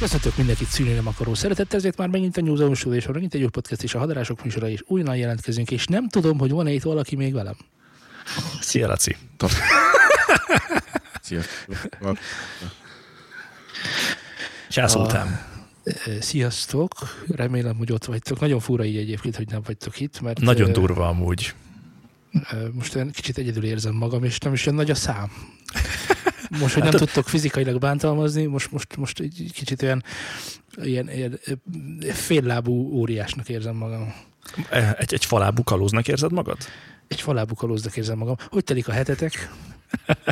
Köszöntök mindenkit szűnni nem akaró szeretettel, ezért már megint a News Show és megint egy új podcast és a hadarások műsora és újra jelentkezünk, és nem tudom, hogy van-e itt valaki még velem. Szia, Laci. Szia. Császoltám. Sziasztok, remélem, hogy ott vagytok. Nagyon fura így egyébként, hogy nem vagytok itt, mert... Nagyon durva amúgy. Most én kicsit egyedül érzem magam, és nem is olyan nagy a szám. Most, hogy nem hát, tudtok fizikailag bántalmazni, most, most, most egy kicsit olyan ilyen, ilyen féllábú óriásnak érzem magam. Egy, egy falábú kalóznak érzed magad? Egy falábú kalóznak érzem magam. Hogy telik a hetetek?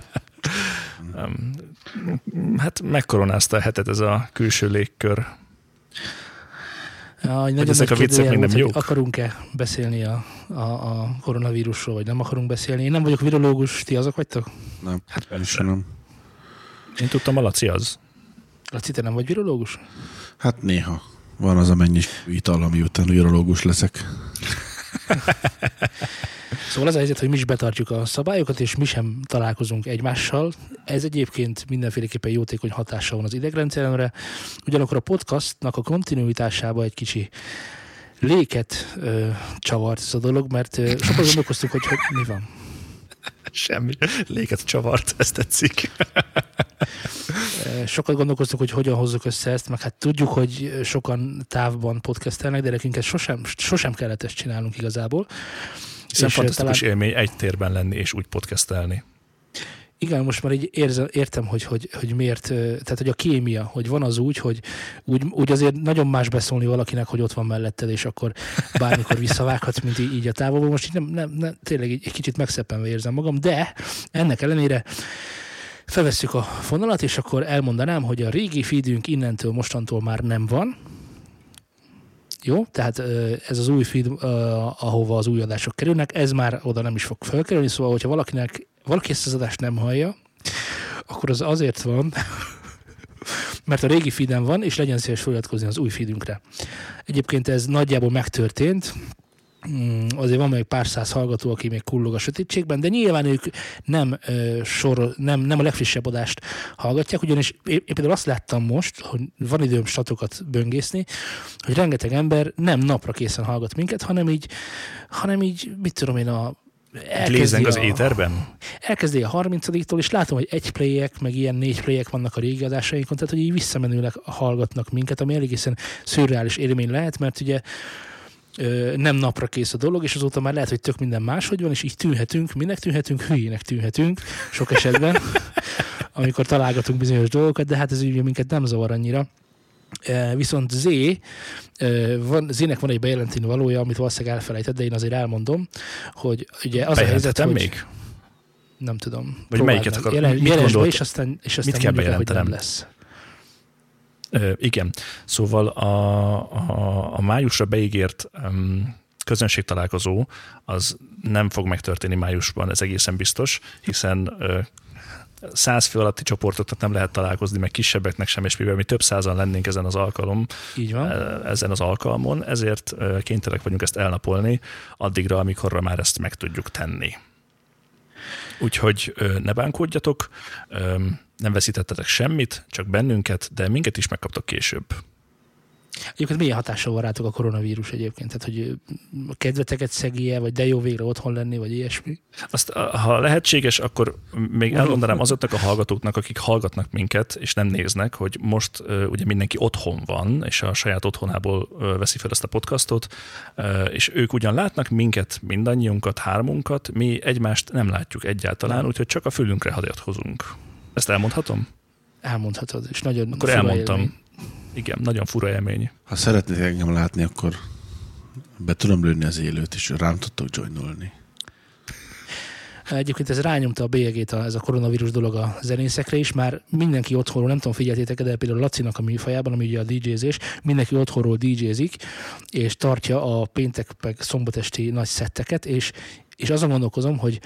hát megkoronázta a hetet ez a külső légkör. Ja, hogy ezek a viccek még nem jók. Akarunk-e beszélni a, a, a koronavírusról, vagy nem akarunk beszélni? Én nem vagyok virológus, ti azok vagytok? Nem, hát sem nem. Én tudtam, a Laci az. Laci, te nem vagy virológus? Hát néha. Van az a mennyi ital, ami után virológus leszek. Szóval az a helyzet, hogy mi is betartjuk a szabályokat, és mi sem találkozunk egymással. Ez egyébként mindenféleképpen jótékony hatással van az idegrendszeremre. Ugyanakkor a podcastnak a kontinuitásába egy kicsi léket ö, csavart ez a dolog, mert ö, sokat gondolkoztunk, hogy, hogy mi van. Semmi. Léket csavart, ezt tetszik. Sokat gondolkoztuk, hogy hogyan hozzuk össze ezt, meg hát tudjuk, hogy sokan távban podcastelnek, de nekünk ezt sosem, sosem kellett ezt csinálnunk igazából. Hiszen fantasztikus talán... élmény egy térben lenni és úgy podcastelni. Igen, most már így érzem, értem, hogy, hogy, hogy miért, tehát hogy a kémia, hogy van az úgy, hogy úgy, úgy azért nagyon más beszólni valakinek, hogy ott van melletted, és akkor bármikor visszavághatsz, mint így, így a távolból. Most így nem, nem, nem, tényleg egy, kicsit megszeppenve érzem magam, de ennek ellenére felvesszük a fonalat, és akkor elmondanám, hogy a régi feedünk innentől mostantól már nem van, jó? Tehát ez az új feed, ahova az új adások kerülnek, ez már oda nem is fog felkerülni, szóval hogyha valakinek, valaki ezt az adást nem hallja, akkor az azért van, mert a régi feeden van, és legyen szíves feliratkozni az új feedünkre. Egyébként ez nagyjából megtörtént, Mm, azért van még pár száz hallgató, aki még kullog a sötétségben, de nyilván ők nem, sor, nem, nem a legfrissebb adást hallgatják, ugyanis én például azt láttam most, hogy van időm statokat böngészni, hogy rengeteg ember nem napra készen hallgat minket, hanem így, hanem így mit tudom én, a Lézeng az a, éterben? Elkezdi a 30-tól, és látom, hogy egy playek, meg ilyen négy playek vannak a régi adásainkon, tehát hogy így visszamenőleg hallgatnak minket, ami egészen szürreális élmény lehet, mert ugye nem napra kész a dolog, és azóta már lehet, hogy tök minden máshogy van, és így tűnhetünk, minek tűnhetünk, hülyének tűnhetünk sok esetben, amikor találgatunk bizonyos dolgokat, de hát ez ugye minket nem zavar annyira. Viszont Z, van, Z-nek van egy bejelenteni valója, amit valószínűleg elfelejtett, de én azért elmondom, hogy ugye az a helyzet, hogy... még? Nem tudom. Vagy melyiket akar? Jelen, mit be, és aztán, és aztán mit kell bejelentenem? hogy nem lesz. Ö, igen, szóval a, a, a májusra beígért um, közönségtalálkozó az nem fog megtörténni májusban, ez egészen biztos, hiszen ö, száz fő alatti csoportoknak nem lehet találkozni, meg kisebbeknek sem, és mivel mi több százan lennénk ezen az alkalom, Így van. ezen az alkalmon, ezért kénytelenek vagyunk ezt elnapolni addigra, amikorra már ezt meg tudjuk tenni. Úgyhogy ne bánkódjatok, nem veszítettetek semmit, csak bennünket, de minket is megkaptok később. Egyébként milyen hatással van rátok a koronavírus egyébként? Tehát, hogy a kedveteket szegélye, vagy de jó végre otthon lenni, vagy ilyesmi? Azt, ha lehetséges, akkor még elmondanám azoknak a hallgatóknak, akik hallgatnak minket, és nem néznek, hogy most ugye mindenki otthon van, és a saját otthonából veszi fel ezt a podcastot, és ők ugyan látnak minket, mindannyiunkat, hármunkat, mi egymást nem látjuk egyáltalán, úgyhogy csak a fülünkre hagyatkozunk. Ezt elmondhatom? Elmondhatod, és nagyon Akkor elmondtam. Élmény. Igen, nagyon fura élmény. Ha szeretnék engem látni, akkor be tudom lőni az élőt, és rám tudtok joinolni. Egyébként ez rányomta a bélyegét, ez a koronavírus dolog a zenészekre is, már mindenki otthonról, nem tudom, figyeltétek de például Lacinak a műfajában, ami ugye a DJ-zés, mindenki otthonról DJ-zik, és tartja a péntek meg szombatesti nagy szetteket, és és azon gondolkozom, hogy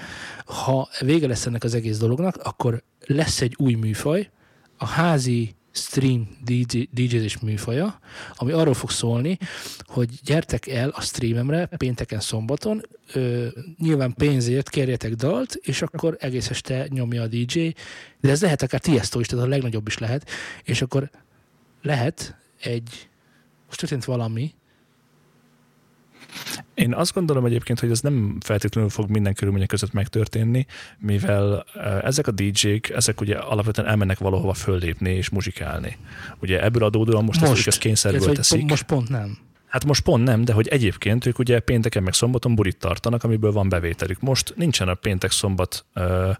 ha vége lesz ennek az egész dolognak, akkor lesz egy új műfaj, a házi stream DJ, DJ-zés műfaja, ami arról fog szólni, hogy gyertek el a streamemre pénteken, szombaton, ö, nyilván pénzért kérjetek dalt, és akkor egész este nyomja a DJ, de ez lehet akár Tiesto is, tehát a legnagyobb is lehet, és akkor lehet egy, most történt valami, Én azt gondolom egyébként, hogy ez nem feltétlenül fog minden körülmények között megtörténni, mivel eh, ezek a DJ-k, ezek ugye alapvetően elmennek valahova föllépni és muzsikálni. Ugye ebből adódóan most, most ezt, ezt kényszerből teszik. Most pont nem. Hát most pont nem, de hogy egyébként ők ugye pénteken meg szombaton bulit tartanak, amiből van bevételük. Most nincsen a péntek-szombat ö,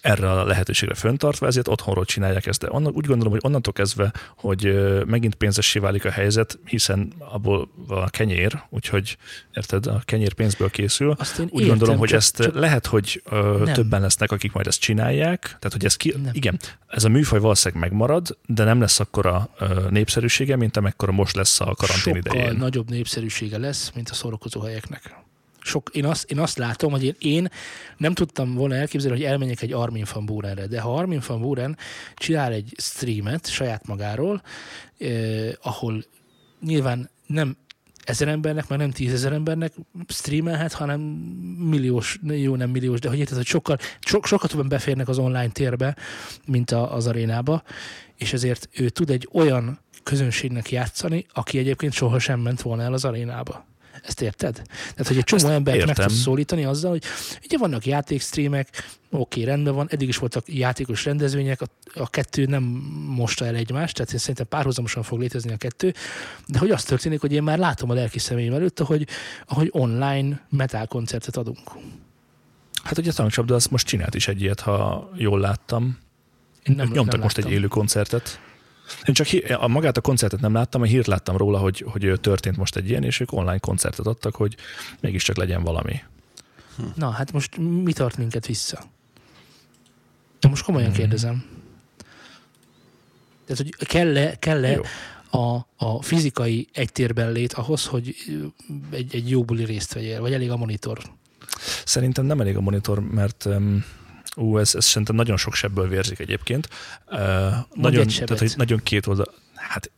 erre a lehetőségre föntartva, ezért otthonról csinálják ezt. De onnan, úgy gondolom, hogy onnantól kezdve, hogy megint pénzessé válik a helyzet, hiszen abból a kenyér, úgyhogy érted, a kenyér pénzből készül. Azt én Úgy értem, gondolom, hogy csak- ezt csak- lehet, hogy ö, Nem. többen lesznek, akik majd ezt csinálják. Tehát, hogy ez ki, Nem. igen, ez a műfaj valószínűleg megmarad, de nem lesz akkora ö, népszerűsége, mint amekkora most lesz a karantén sokkal idején. nagyobb népszerűsége lesz, mint a szórakozó helyeknek. Sok, én, azt, én azt látom, hogy én, én nem tudtam volna elképzelni, hogy elmenjek egy Armin van Burenre, de ha Armin van Buren csinál egy streamet saját magáról, eh, ahol nyilván nem ezer embernek, meg nem tízezer embernek streamelhet, hanem milliós, jó nem milliós, de hogy érted, hogy sokkal, so, sokkal többen beférnek az online térbe, mint a, az arénába, és ezért ő tud egy olyan közönségnek játszani, aki egyébként sohasem ment volna el az arénába. Ezt érted? Tehát, hogy egy csomó Ezt embert meg értem. tudsz szólítani azzal, hogy ugye vannak játékstreamek, oké, rendben van, eddig is voltak játékos rendezvények, a, a kettő nem mosta el egymást, tehát én szerintem párhuzamosan fog létezni a kettő, de hogy az történik, hogy én már látom a lelki személyem előtt, ahogy, ahogy online metal koncertet adunk. Hát ugye a tankcsapda azt most csinált is egy ilyet, ha jól láttam. Én Nem, Nyomtak nem most láttam. egy élő koncertet. Én csak hí- a magát a koncertet nem láttam, a hírt láttam róla, hogy, hogy történt most egy ilyen, és ők online koncertet adtak, hogy mégiscsak legyen valami. Na, hát most mi tart minket vissza? De most komolyan Mhm. kérdezem. Tehát, hogy kell-e, kell-e Jó. a, a fizikai egytérben lét ahhoz, hogy egy, egy jó buli részt vegyél, vagy elég a monitor? Szerintem nem elég a monitor, mert um, ú, ez, ez szerintem nagyon sok sebből vérzik egyébként. Uh, nagyon, egy tehát, hogy nagyon két oldal. Hát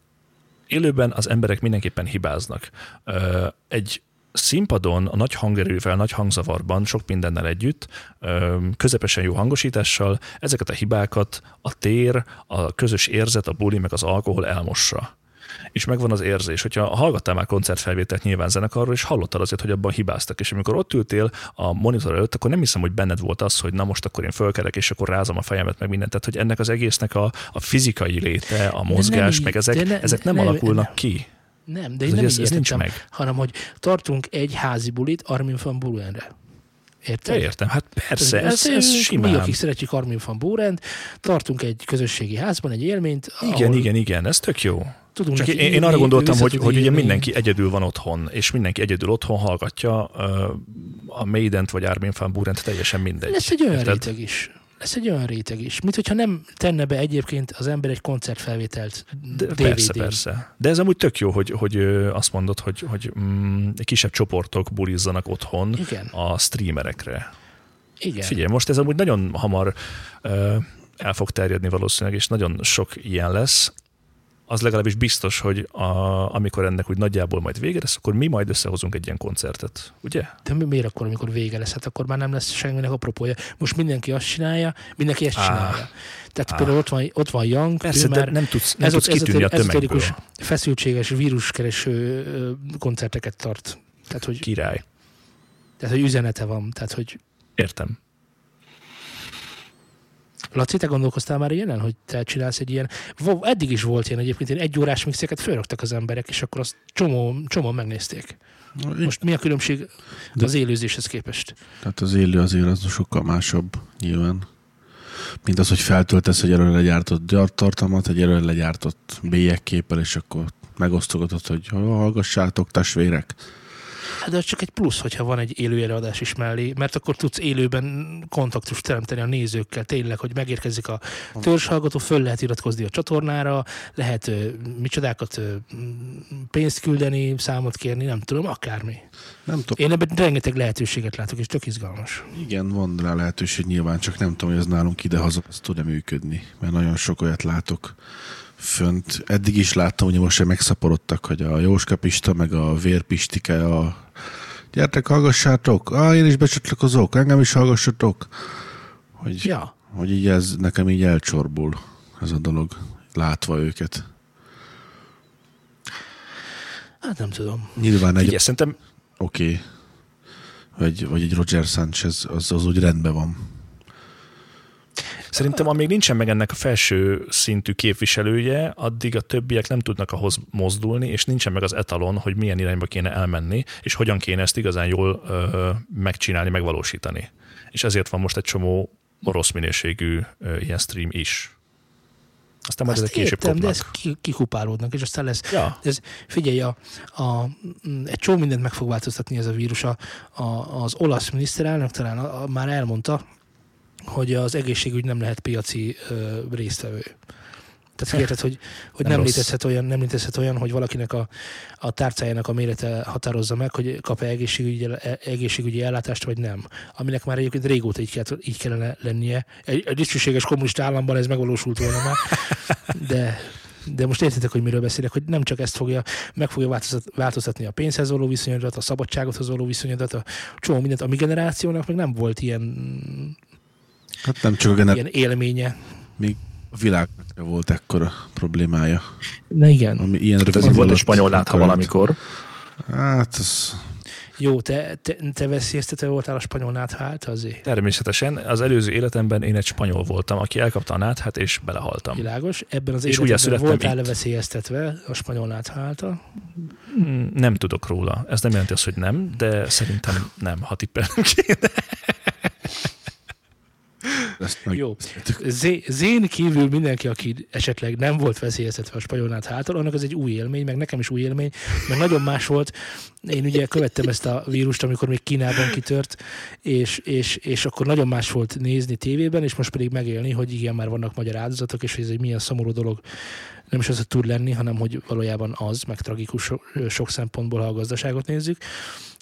élőben az emberek mindenképpen hibáznak. Uh, egy színpadon a nagy hangerővel, nagy hangzavarban, sok mindennel együtt, közepesen jó hangosítással, ezeket a hibákat a tér, a közös érzet, a buli, meg az alkohol elmossa. És megvan az érzés, hogyha hallgattál már koncertfelvételt nyilván zenekarról, és hallottad azért, hogy abban hibáztak, és amikor ott ültél a monitor előtt, akkor nem hiszem, hogy benned volt az, hogy na most akkor én fölkelek, és akkor rázom a fejemet, meg mindent. Tehát, hogy ennek az egésznek a, a fizikai léte, a mozgás, így, meg ezek, ne- ezek nem nem- alakulnak nem. ki. Nem, de Ez, én nem ez, így ez nincs meg. hanem hogy tartunk egy házi bulit Armin van Burenre. Érted? Te értem, hát persze, ez, ez, mi, simán. akik szeretjük Armin van Burent, tartunk egy közösségi házban egy élményt, Igen, igen, igen, ez tök jó. tudunk Csak én, én arra gondoltam, hogy, hogy ugye mindenki egyedül van otthon, és mindenki egyedül otthon hallgatja ö, a Maident vagy Armin van Burent, teljesen mindegy. Lesz egy olyan Érted? réteg is. Lesz egy olyan réteg is. Mint hogyha nem tenne be egyébként az ember egy koncertfelvételt De DVD-n. persze, persze. De ez amúgy tök jó, hogy, hogy azt mondod, hogy, hogy mm, kisebb csoportok bulizzanak otthon Igen. a streamerekre. Igen. Figyelj, most ez amúgy nagyon hamar ö, el fog terjedni valószínűleg, és nagyon sok ilyen lesz. Az legalábbis biztos, hogy a, amikor ennek úgy nagyjából majd vége lesz, akkor mi majd összehozunk egy ilyen koncertet, ugye? De mi- miért akkor, amikor vége lesz? Hát akkor már nem lesz senkinek apropója. Most mindenki azt csinálja, mindenki ezt csinálja. Tehát Á. például ott van, ott van Young, Persze, ő már nem tudsz, nem ez tudsz kitűnni a ezotéri- tömegből. feszültséges víruskereső koncerteket tart. Tehát hogy, Király. tehát, hogy üzenete van. Tehát, hogy Értem. Laci, te gondolkoztál már ilyenen, hogy te csinálsz egy ilyen... Eddig is volt ilyen egyébként, ilyen egy órás mixeket fölraktak az emberek, és akkor azt csomó, csomó megnézték. Most mi a különbség De- az élőzéshez képest? Tehát az élő azért az sokkal másabb nyilván. Mint az, hogy feltöltesz egy előre legyártott tartalmat, egy előre legyártott bélyegképpel, és akkor megosztogatod, hogy hallgassátok, testvérek. Hát de az csak egy plusz, hogyha van egy élő előadás is mellé, mert akkor tudsz élőben kontaktust teremteni a nézőkkel, tényleg, hogy megérkezik a törzshallgató, föl lehet iratkozni a csatornára, lehet ö, micsodákat ö, pénzt küldeni, számot kérni, nem tudom, akármi. Nem tudom, Én ebben rengeteg lehetőséget látok, és tök izgalmas. igen, van rá lehetőség nyilván, csak nem tudom, hogy ez nálunk idehaza ez tud-e működni, mert nagyon sok olyat látok fönt. Eddig is láttam, hogy most sem megszaporodtak, hogy a Jóska Pista, meg a Vérpistike a gyertek, hallgassátok, ah, én is becsatlakozok, engem is hallgassatok. Hogy, ja. hogy így ez nekem így elcsorbul ez a dolog, látva őket. Hát nem tudom. Nyilván egy... Ugye, szerintem... Oké. Okay. Vagy, vagy egy Roger Sanchez, az, az úgy rendben van. Szerintem amíg nincsen meg ennek a felső szintű képviselője, addig a többiek nem tudnak ahhoz mozdulni, és nincsen meg az etalon, hogy milyen irányba kéne elmenni, és hogyan kéne ezt igazán jól ö, megcsinálni, megvalósítani. És ezért van most egy csomó orosz minőségű ö, ilyen stream is. Aztán majd Azt ezek később értem, de kopnak. ez ki, kikupálódnak, és aztán lesz. Ja. Ez, figyelj, a, a, egy csomó mindent meg fog változtatni ez a vírus. A, a, az olasz miniszterelnök talán a, a, már elmondta, hogy az egészségügy nem lehet piaci ö, résztvevő. Tehát érted, hogy, hogy Nem nem, rossz. létezhet olyan, nem létezhet olyan, hogy valakinek a, a tárcájának a mérete határozza meg, hogy kap-e egészségügyi, egészségügyi ellátást, vagy nem. Aminek már egyébként régóta így, kell, így kellene lennie. Egy, egy dicsőséges kommunista államban ez megvalósult volna már, de, de most értitek, hogy miről beszélek, hogy nem csak ezt fogja, meg fogja változtat, változtatni a pénzhez való viszonyodat, a szabadságothoz való viszonyodat, a csomó mindent. A mi generációnak meg nem volt ilyen, Hát nem csak a gener... ilyen élménye. Még a világnak volt ekkora problémája. Na igen. Ami ilyen rövid ez volt alatt spanyol látha valamikor. Hát, az... Jó, te, te, te veszélyeztetve voltál a spanyol nátha által azért? Természetesen az előző életemben én egy spanyol voltam, aki elkapta a náthát, és belehaltam. Világos. Ebben az És újjászülettem voltál itt. veszélyeztetve a spanyol nátha által? Mm, Nem tudok róla. Ez nem jelenti azt, hogy nem, de szerintem nem, ha tippelnünk kéne. Ezt meg... Jó. Zé- Zén kívül mindenki, aki esetleg nem volt veszélyeztetve a spanyolnát hátal, annak az egy új élmény, meg nekem is új élmény, meg nagyon más volt. Én ugye követtem ezt a vírust, amikor még Kínában kitört, és, és, és akkor nagyon más volt nézni tévében, és most pedig megélni, hogy igen, már vannak magyar áldozatok, és hogy ez egy milyen szomorú dolog nem is az, hogy tud lenni, hanem hogy valójában az, meg tragikus so- sok szempontból, ha a gazdaságot nézzük.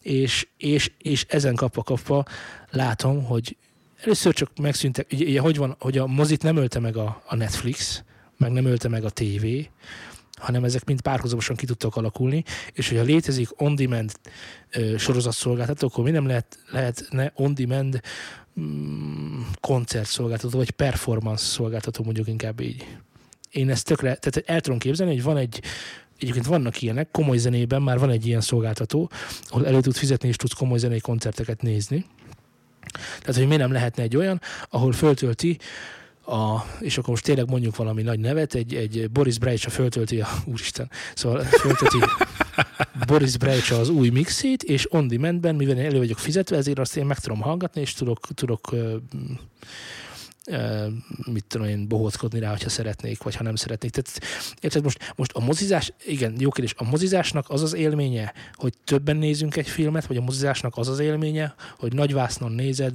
És, és, és ezen kapva kapva látom, hogy először csak megszűntek, ugye, hogy van, hogy a mozit nem ölte meg a, a Netflix, meg nem ölte meg a tévé, hanem ezek mind párhuzamosan ki tudtak alakulni, és hogyha létezik on-demand ö, sorozatszolgáltató, akkor mi nem lehet, lehetne on-demand mm, koncertszolgáltató, vagy performance szolgáltató, mondjuk inkább így. Én ezt tökre, tehát el tudom képzelni, hogy van egy, egyébként vannak ilyenek, komoly zenében már van egy ilyen szolgáltató, ahol elő tud fizetni, és tudsz komoly zenei koncerteket nézni. Tehát, hogy miért nem lehetne egy olyan, ahol föltölti a, és akkor most tényleg mondjuk valami nagy nevet, egy, egy Boris Brejcsa föltölti a, úristen, szóval föltölti Boris Brejcsa az új mixét, és on demandben, mivel én elő vagyok fizetve, ezért azt én meg tudom hallgatni, és tudok, tudok mit tudom én, bohóckodni rá, hogyha szeretnék, vagy ha nem szeretnék. Tehát, érted, most, most a mozizás, igen, jó kérdés, a mozizásnak az az élménye, hogy többen nézünk egy filmet, vagy a mozizásnak az az élménye, hogy nagy vásznon nézed,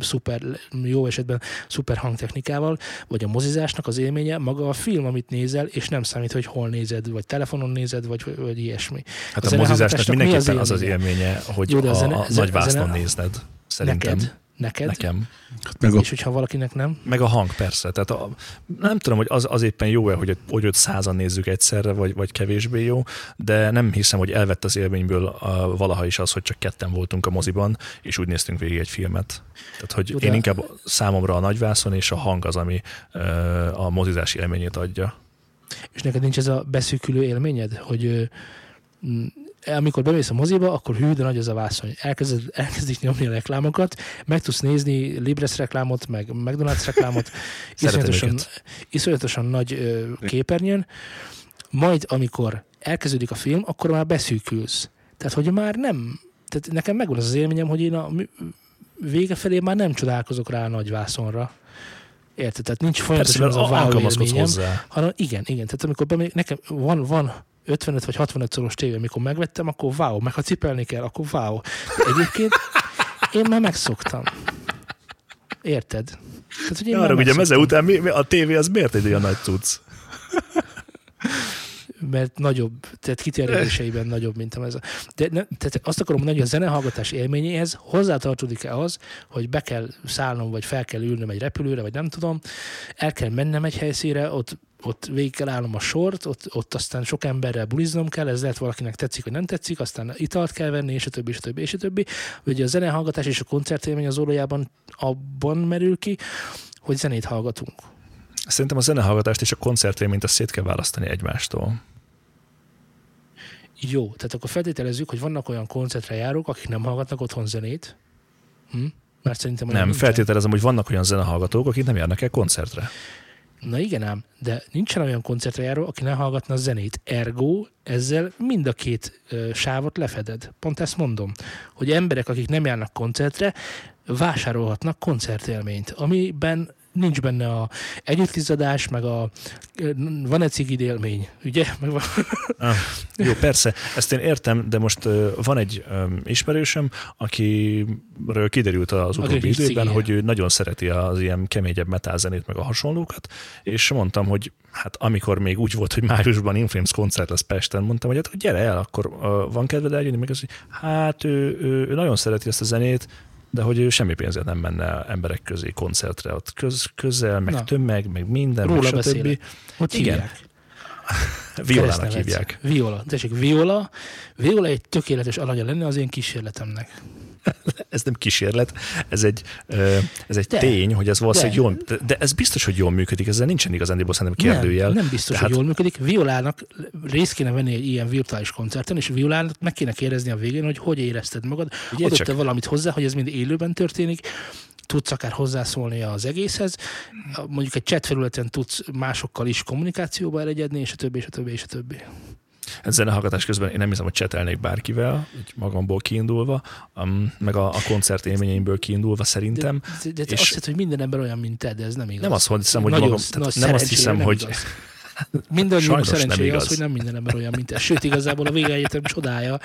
szuper, jó esetben szuper hangtechnikával, vagy a mozizásnak az élménye maga a film, amit nézel, és nem számít, hogy hol nézed, vagy telefonon nézed, vagy, vagy ilyesmi. Hát A a, mozizásnak zenehallgatásnak mi mindenképpen az az az élménye? hogy Jó, a a, a zene- nagy vásznon zene- nézned. Szerintem. Neked? Neked? Nekem. Hát meg a, És hogyha valakinek nem? Meg a hang persze. Tehát a, nem tudom, hogy az, az éppen jó-e, hogy, hogy őt százan nézzük egyszerre, vagy, vagy kevésbé jó, de nem hiszem, hogy elvett az élményből a, valaha is az, hogy csak ketten voltunk a moziban, és úgy néztünk végig egy filmet. Tehát, hogy de- én inkább számomra a nagyvászon és a hang az, ami ö, a mozizási élményét adja. És neked nincs ez a beszűkülő élményed, hogy amikor bemész a moziba, akkor hű, de nagy az a vászony. Elkezded, elkezdik nyomni a reklámokat, meg tudsz nézni Libres reklámot, meg McDonald's reklámot, iszonyatosan, iszonyatosan nagy ö, képernyőn, majd amikor elkezdődik a film, akkor már beszűkülsz. Tehát, hogy már nem, tehát nekem megvan az az élményem, hogy én a vége felé már nem csodálkozok rá a nagy vászonra. Érted? Tehát nincs folyamatosan az a élményem, hozzá. hanem igen, igen. Tehát amikor bemegyek, nekem van, van 55 vagy 65 szoros tévé, amikor megvettem, akkor wow, meg ha cipelni kell, akkor wow. Egyébként én már megszoktam. Érted? Tehát, hogy én már Arra ugye meze után mi, mi, a tévé az miért egy olyan nagy cucc? Mert nagyobb, tehát kiterjedéseiben nagyobb, mint a ez. a- De ne, tehát azt akarom mondani, hogy a zenehallgatás élményéhez hozzátartozik-e az, hogy be kell szállnom, vagy fel kell ülnöm egy repülőre, vagy nem tudom, el kell mennem egy helyszínre, ott ott végig kell állnom a sort, ott, ott aztán sok emberrel buliznom kell, ez lehet valakinek tetszik, vagy nem tetszik, aztán italt kell venni, és a többi, és a többi, és a többi. Ugye a zenehallgatás és a koncertélmény az valójában abban merül ki, hogy zenét hallgatunk. Szerintem a zenehallgatást és a koncertélményt azt szét kell választani egymástól. Jó, tehát akkor feltételezzük, hogy vannak olyan koncertre járók, akik nem hallgatnak otthon zenét. Hm? Mert szerintem Nem, nincsen. feltételezem, hogy vannak olyan zenehallgatók, akik nem járnak el koncertre. Na igen ám, de nincsen olyan koncertre aki ne hallgatna zenét. Ergo ezzel mind a két ö, sávot lefeded. Pont ezt mondom, hogy emberek, akik nem járnak koncertre, vásárolhatnak koncertélményt, amiben nincs benne a együttizadás, meg a van egy cigid élmény, ugye? Meg van, Ah, jó, persze, ezt én értem, de most uh, van egy um, ismerősöm, akiről kiderült az utóbbi időben, cigije. hogy ő nagyon szereti az ilyen keményebb metálzenét, meg a hasonlókat, és mondtam, hogy hát amikor még úgy volt, hogy májusban Inflames koncert lesz Pesten, mondtam, hogy hát gyere el, akkor uh, van kedved eljönni, meg az, hogy hát ő, ő, ő nagyon szereti ezt a zenét, de hogy ő semmi pénzért nem menne emberek közé koncertre, ott köz, közel, meg Na. Tömeg, meg minden, Róla meg stb. hogy Igen. hívják? Violának hívják. Viola. Tessék, Viola. Viola egy tökéletes alanya lenne az én kísérletemnek. Ez nem kísérlet, ez egy, ez egy De. tény, hogy ez valószínűleg De. jól, de, de ez biztos, hogy jól működik, ezzel nincsen igazándiból szerintem kérdőjel. Nem, nem biztos, Tehát- hogy jól működik. Violának részt kéne venni egy ilyen virtuális koncerten, és Violának meg kéne kérdezni a végén, hogy hogy érezted magad. Ugye Adott-e csak- valamit hozzá, hogy ez mind élőben történik, tudsz akár hozzászólni az egészhez, mondjuk egy chat felületen tudsz másokkal is kommunikációba elegyedni, és a többi, és a többi, és a többi. Zenehallgatás közben én nem hiszem, hogy csetelnék bárkivel, így magamból kiindulva, um, meg a, a koncert élményeimből kiindulva szerintem. De, de, de És- azt hiszed, hogy minden ember olyan, mint te, de ez nem igaz. Nem azt hiszem, hogy Nagyon, magam, tehát nem azt hiszem, nem hogy igaz. Mindannyiunk szerencséje az, hogy nem minden ember olyan, mint ez. Sőt, igazából a végeegyetem csodája.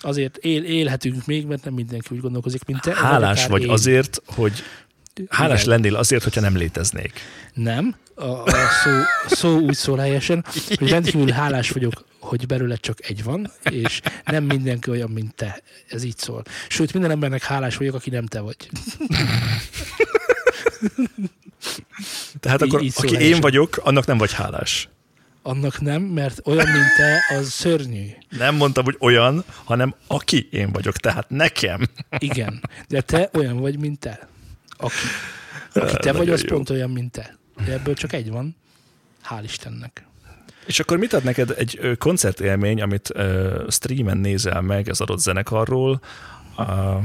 Azért él, élhetünk még, mert nem mindenki úgy gondolkozik, mint te. hálás vagy én. azért, hogy hálás Igen. lennél azért, hogyha nem léteznék. Nem. A, a szó, szó úgy szól helyesen, hogy rendkívül hálás vagyok, hogy belőle csak egy van, és nem mindenki olyan, mint te. Ez így szól. Sőt, minden embernek hálás vagyok, aki nem te vagy. Tehát Így- akkor, így aki én helyesen. vagyok, annak nem vagy hálás. Annak nem, mert olyan, mint te, az szörnyű. Nem mondtam, hogy olyan, hanem aki én vagyok, tehát nekem. Igen, de te olyan vagy, mint te. Aki, aki te vagy, az jó. pont olyan, mint te. De ebből csak egy van. Hál' Istennek. És akkor mit ad neked egy koncertélmény, amit ö, streamen nézel meg az adott zenekarról, uh,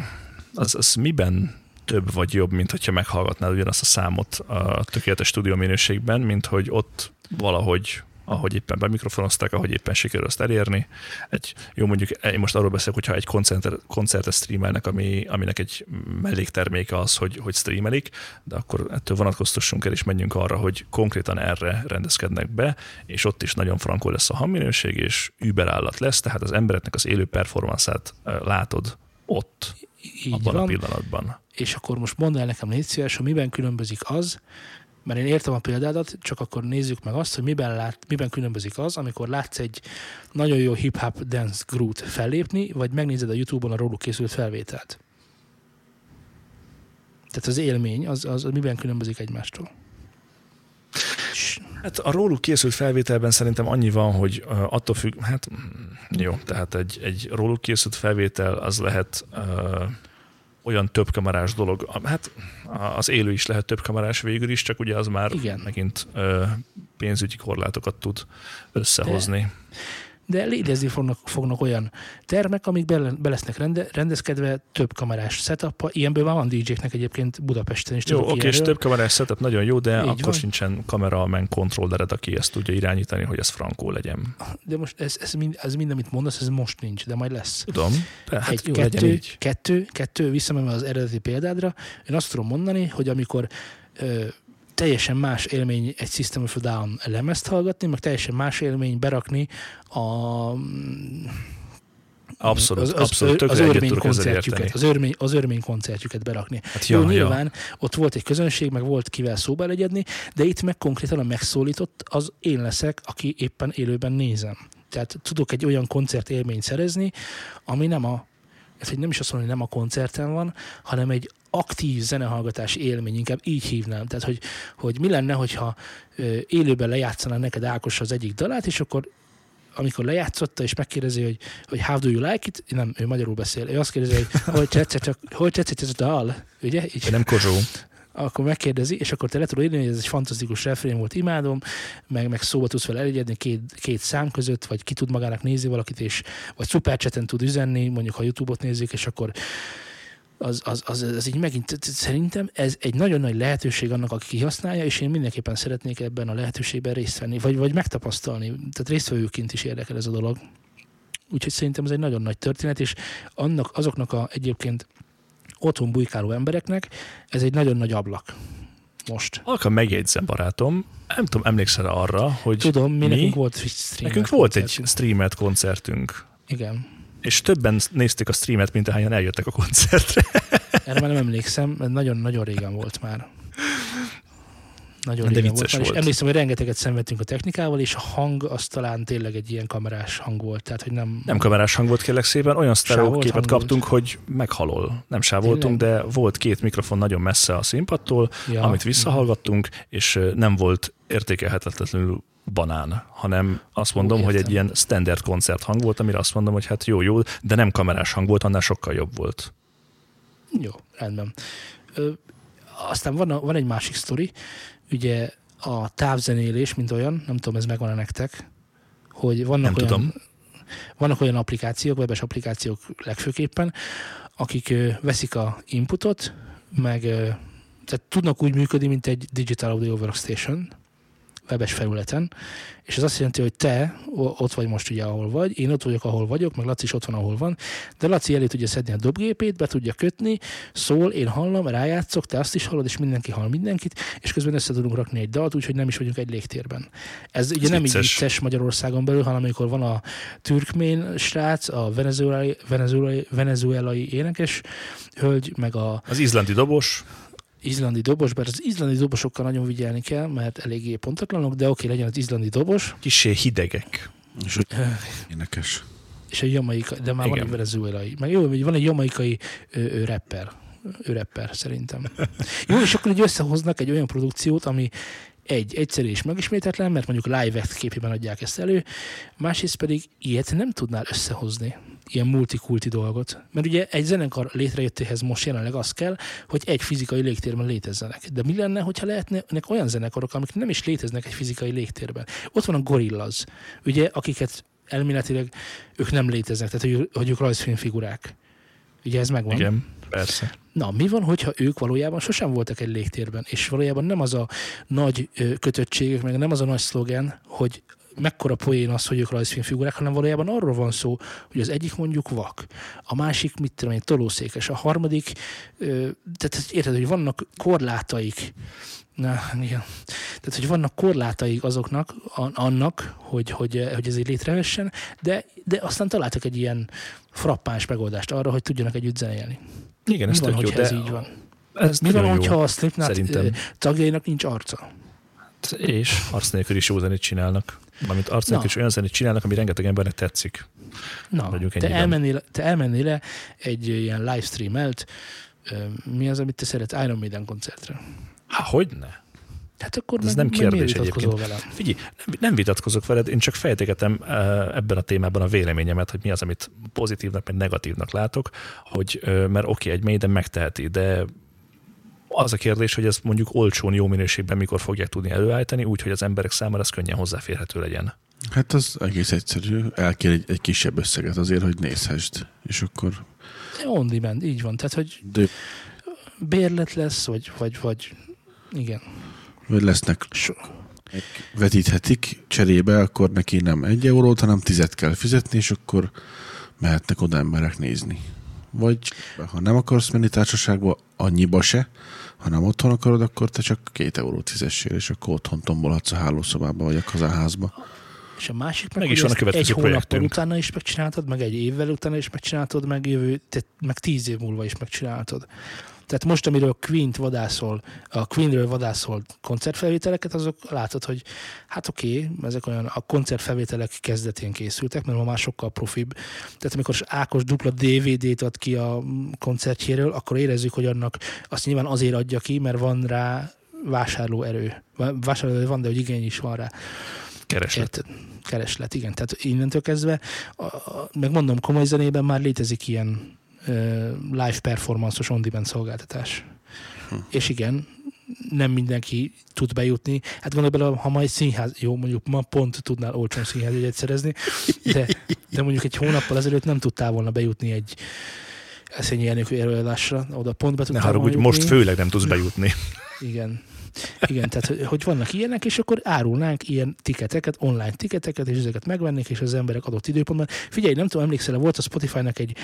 az, az miben több vagy jobb, mint hogyha meghallgatnád ugyanazt a számot a tökéletes stúdió minőségben, mint hogy ott valahogy ahogy éppen bemikrofonozták, ahogy éppen sikerül azt elérni. Egy, jó, mondjuk én most arról beszélek, hogyha egy koncertet, koncertet streamelnek, ami, aminek egy mellékterméke az, hogy, hogy streamelik, de akkor ettől vonatkoztassunk el, és menjünk arra, hogy konkrétan erre rendezkednek be, és ott is nagyon frankó lesz a hangminőség, és überállat lesz, tehát az embereknek az élő performanszát látod ott, Így abban a van. pillanatban. És akkor most mondd el nekem, légy szíves, hogy miben különbözik az, mert én értem a példádat, csak akkor nézzük meg azt, hogy miben, lát, miben különbözik az, amikor látsz egy nagyon jó hip-hop dance groove fellépni, vagy megnézed a Youtube-on a róluk készült felvételt. Tehát az élmény, az, az, az miben különbözik egymástól. Hát a róluk készült felvételben szerintem annyi van, hogy attól függ, hát mm, jó, tehát egy, egy róluk készült felvétel az lehet ö, olyan többkamerás dolog, a- hát az élő is lehet többkamerás végül is, csak ugye az már Igen. megint ö, pénzügyi korlátokat tud összehozni. De létezni fognak, fognak olyan termek, amik be, be lesznek rende, rendezkedve, több kamerás setup Ilyenből már van DJ-knek egyébként Budapesten is. Jó, oké, és ilyenről. több kamerás setup nagyon jó, de Így akkor van. sincsen kamera, men kontrollered, aki ezt tudja irányítani, hogy ez frankó legyen. De most ez, ez, mind, ez mind, amit mondasz, ez most nincs, de majd lesz. Tudom, de hát egy, jó, kettő, így. kettő, kettő, visszamenve az eredeti példádra, én azt tudom mondani, hogy amikor ö, teljesen más élmény egy System of a Down lemezt hallgatni, meg teljesen más élmény berakni a Abszolút, az, az, abszolút, az, örmény koncertjüket, az örmény, az örmény koncertjüket berakni. Hát Jó, ja. nyilván ott volt egy közönség, meg volt kivel szóba legyedni, de itt meg konkrétan a megszólított az én leszek, aki éppen élőben nézem. Tehát tudok egy olyan koncert élményt szerezni, ami nem a, ez egy nem is azt mondom, hogy nem a koncerten van, hanem egy aktív zenehallgatási élmény, inkább így hívnám. Tehát, hogy, hogy mi lenne, hogyha élőben lejátszaná neked Ákos az egyik dalát, és akkor amikor lejátszotta, és megkérdezi, hogy, hogy how do you like it, nem, ő magyarul beszél, ő azt kérdezi, hogy hogy tetszett, hogy tetszett ez a dal, ugye? Így, Nem Kozsó. akkor megkérdezi, és akkor te le tudod írni, hogy ez egy fantasztikus refrén volt, imádom, meg, meg szóba tudsz vele elegyedni két, két szám között, vagy ki tud magának nézni valakit, és vagy szupercseten tud üzenni, mondjuk ha YouTube-ot nézik, és akkor az, az, az, az így megint szerintem ez egy nagyon nagy lehetőség annak, aki kihasználja, és én mindenképpen szeretnék ebben a lehetőségben részt venni, vagy, vagy megtapasztalni. Tehát résztvevőként is érdekel ez a dolog. Úgyhogy szerintem ez egy nagyon nagy történet, és annak, azoknak a egyébként otthon bujkáló embereknek ez egy nagyon nagy ablak most. Alka megjegyzem, barátom, nem tudom, emlékszel arra, hogy Tudom, mi, mi nekünk volt streamet nekünk volt egy koncertünk. streamet koncertünk, Igen. És többen nézték a streamet, mint ahányan eljöttek a koncertre. Erre már nem emlékszem, mert nagyon-nagyon régen volt már. Nagyon De régen vicces volt már, és volt. emlékszem, hogy rengeteget szenvedtünk a technikával, és a hang az talán tényleg egy ilyen kamerás hang volt, tehát hogy nem... Nem kamerás hang volt kérlek szépen, olyan sztereó képet kaptunk, hogy meghalol. Nem sávoltunk, de volt két mikrofon nagyon messze a színpadtól, Ja. amit visszahallgattunk, és nem volt értékelhetetlenül banán, hanem azt mondom, hogy egy ilyen standard koncert hang volt, amire azt mondom, hogy hát jó, jó, de nem kamerás hang volt, annál sokkal jobb volt. Jó, rendben. Ö, aztán van, a, van egy másik sztori, ugye a távzenélés, mint olyan, nem tudom, ez megvan-e nektek, hogy vannak Nem olyan, tudom. vannak olyan applikációk, webes applikációk legfőképpen, akik ö, veszik a inputot, meg ö, tehát tudnak úgy működni, mint egy Digital Audio Workstation, webes felületen, és ez azt jelenti, hogy te ott vagy most ugye, ahol vagy, én ott vagyok, ahol vagyok, meg Laci is ott van, ahol van, de Laci elé tudja szedni a dobgépét, be tudja kötni, szól, én hallom, rájátszok, te azt is hallod, és mindenki hall mindenkit, és közben össze tudunk rakni egy dalt, úgyhogy nem is vagyunk egy légtérben. Ez ugye Ez nem így vicces. vicces Magyarországon belül, hanem amikor van a türkmén srác, a venezuelai, venezuelai, venezuelai énekes hölgy, meg a Az izlandi dobos, izlandi dobos, bár az izlandi dobosokkal nagyon vigyelni kell, mert eléggé pontatlanok, de oké, legyen az izlandi dobos, kissé hidegek. És énekes. és egy jamaikai, de már van Igen. egy venezuelai. Meg jó, hogy van egy jamaikai ö, ö, rapper. Ő rapper, szerintem. Jó, és akkor így összehoznak egy olyan produkciót, ami egy, egyszerű és megismétetlen, mert mondjuk live képében adják ezt elő, másrészt pedig ilyet nem tudnál összehozni, ilyen multikulti dolgot. Mert ugye egy zenekar létrejöttéhez most jelenleg az kell, hogy egy fizikai légtérben létezzenek. De mi lenne, hogyha lehetnek olyan zenekarok, amik nem is léteznek egy fizikai légtérben? Ott van a Gorillaz, ugye, akiket elméletileg ők nem léteznek, tehát hogy, hogy ők rajzfilmfigurák. Ugye ez megvan? Igen, persze. Na, mi van, hogyha ők valójában sosem voltak egy légtérben, és valójában nem az a nagy kötöttségük, meg nem az a nagy szlogen, hogy mekkora poén az, hogy ők rajzfilmfigurák, hanem valójában arról van szó, hogy az egyik mondjuk vak, a másik, mit tudom én, tolószékes, a harmadik, ö, tehát érted, hogy vannak korlátaik, Na, igen. Tehát, hogy vannak korlátaik azoknak, annak, hogy, hogy, hogy ez így létrehessen, de, de aztán találtak egy ilyen frappáns megoldást arra, hogy tudjanak együtt zenélni. Igen, Mi ez van, tök jó, ez így van? ez Mi van, hogyha a Slipknot tagjainak nincs arca? És arc nélkül is jó zenét csinálnak. Valamint arc nélkül is olyan zenét csinálnak, ami rengeteg embernek tetszik. Na, te elmennél, te elmennél le egy ilyen livestreamelt, mi az, amit te szeretsz, Iron Maiden koncertre? Há, hogyne? Hát akkor Ez meg, nem kérdés egyébként. velem? Figyelj, nem, nem vitatkozok veled, én csak fejtegetem ebben a témában a véleményemet, hogy mi az, amit pozitívnak, meg negatívnak látok, hogy, mert oké, egy Maiden megteheti, de az a kérdés, hogy ez mondjuk olcsón, jó minőségben mikor fogják tudni előállítani, úgy, hogy az emberek számára ez könnyen hozzáférhető legyen. Hát az egész egyszerű. Elkér egy, egy kisebb összeget azért, hogy nézhessd. És akkor On demand, így van. Tehát, hogy de, bérlet lesz, vagy, vagy, vagy igen. vagy lesznek So, vetíthetik cserébe, akkor neki nem egy eurót, hanem tizet kell fizetni, és akkor mehetnek oda emberek nézni. Vagy ha nem akarsz menni társaságba, annyiba se, ha nem otthon akarod, akkor te csak két eurót fizessél, és akkor otthon tombolhatsz a hálószobába, vagy a kazánházba. és a másik meg, Meg is van a ezt egy következő hónappal utána is megcsináltad, meg egy évvel utána is megcsináltad, meg jövő, te, meg tíz év múlva is megcsináltad. Tehát most, amiről Queen-t vadászol, a Queenről vadászol koncertfelvételeket, azok látod, hogy hát oké, okay, ezek olyan a koncertfelvételek kezdetén készültek, mert ma már sokkal profibb. Tehát amikor Ákos dupla DVD-t ad ki a koncertjéről, akkor érezzük, hogy annak azt nyilván azért adja ki, mert van rá vásárlóerő. Vásárlóerő van, de hogy igény is van rá. Kereslet. Érted? Kereslet, igen. Tehát innentől kezdve, a, a, meg mondom, komoly zenében már létezik ilyen live performance-os on-demand szolgáltatás. és igen, nem mindenki tud bejutni. Hát gondolj bele, ha majd színház, jó, mondjuk ma pont tudnál olcsón színházjegyet szerezni, de, de mondjuk egy hónappal ezelőtt nem tudtál volna bejutni egy eszényi előadásra, oda pont be Ne tudtál haragudj, volna most főleg nem tudsz bejutni. Igen. Igen, tehát hogy- vannak ilyenek, és akkor árulnánk ilyen tiketeket, online tiketeket, és ezeket megvennék, és az emberek adott időpontban. Figyelj, nem tudom, emlékszel, volt a Spotify-nak egy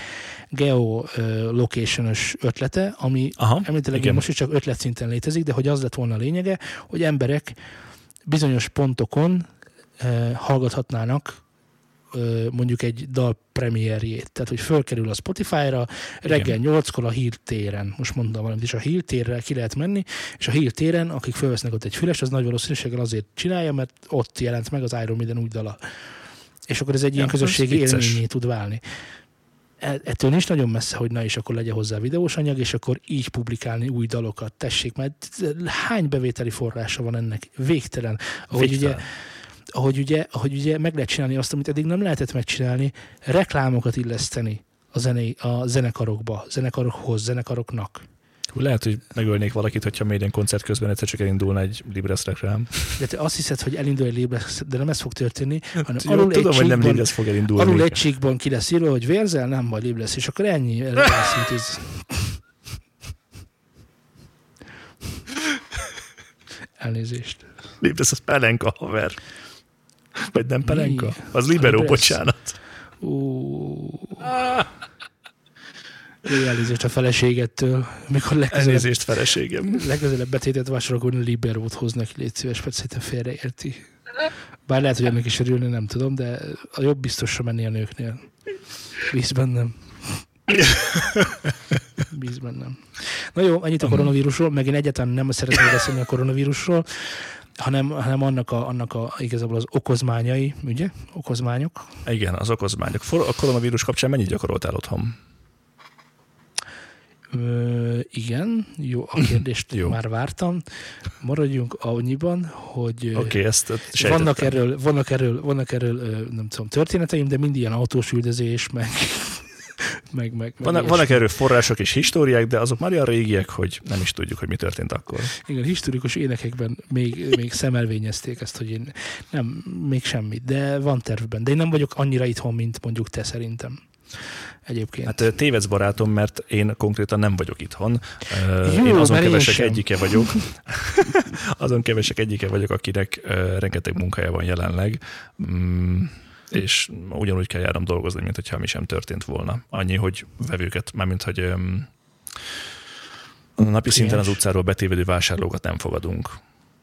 geolocation-ös ötlete, ami Aha, említileg igen. most is csak ötlet szinten létezik, de hogy az lett volna a lényege, hogy emberek bizonyos pontokon hallgathatnának mondjuk egy dal premierjét. Tehát, hogy fölkerül a Spotify-ra, reggel 8-kor a hírtéren, most mondtam valamit is, a hírtérre ki lehet menni, és a hírtéren, akik fölvesznek ott egy füles, az nagy valószínűséggel azért csinálja, mert ott jelent meg az Iron Maiden új dala. És akkor ez egy ilyen Ja, ez közösségi élményé tud válni. E- Ettől nincs nagyon messze, hogy na és akkor legyen hozzá videós anyag, és akkor így publikálni új dalokat. Tessék, mert hány bevételi forrása van ennek? Végtelen. Ahogy ugye, Végtelen. Ahogy ugye, ahogy ugye meg lehet csinálni azt, amit eddig nem lehetett megcsinálni, reklámokat illeszteni a, zené, a zenekarokba, zenekarokhoz, zenekaroknak. Lehet, hogy megölnék valakit, hogyha Maiden koncert közben egyszer csak elindulna egy Libres reklám. De te azt hiszed, hogy elindul egy Libres, de nem ez fog történni, hanem Jó, alul tudom, egy hogy nem Libres fog elindulni. Alul egy csíkban ki lesz írva, hogy vérzel, nem baj, Libres, és akkor ennyi. Lesz. Elnézést. Libres az Pelenka, haver. Vagy nem Pelenka? Mi? Az Libero, Libres. bocsánat. Ú. Jó, elnézést a feleségettől. Mikor legközelebb, Elnézést, feleségem. legközelebb betétet vásárolni, Liberót hoznak, légy szíves, szerintem félreérti. Bár lehet, hogy ennek is örülni, nem tudom, de a jobb biztosra menni a nőknél. Bíz bennem. Bíz bennem. Na jó, ennyit a koronavírusról, meg én egyáltalán nem szeretnék beszélni a koronavírusról, hanem, hanem annak, a, annak a, igazából az okozmányai, ugye? Okozmányok. Igen, az okozmányok. A koronavírus kapcsán mennyit gyakoroltál otthon? Ö, igen, jó, a kérdést Jó. már vártam. Maradjunk annyiban, hogy Oké, okay, ezt sejtettem. vannak erről, vannak erről, vannak erről nem tudom, történeteim, de mind ilyen autós üldözés, meg, meg, meg, meg Vannak, ilyesmi. vannak erről források és históriák, de azok már olyan régiek, hogy nem is tudjuk, hogy mi történt akkor. Igen, historikus énekekben még, még szemelvényezték ezt, hogy én nem, még semmit, de van tervben. De én nem vagyok annyira itthon, mint mondjuk te szerintem. Egyébként. Hát tévedsz barátom, mert én konkrétan nem vagyok itthon. Jó, én azon én kevesek sem. egyike vagyok. azon kevesek egyike vagyok, akinek rengeteg munkája van jelenleg. És ugyanúgy kell járnom dolgozni, mint hogyha mi sem történt volna. Annyi, hogy vevőket, mármint, hogy öm, a napi szinten az utcáról betévedő vásárlókat nem fogadunk.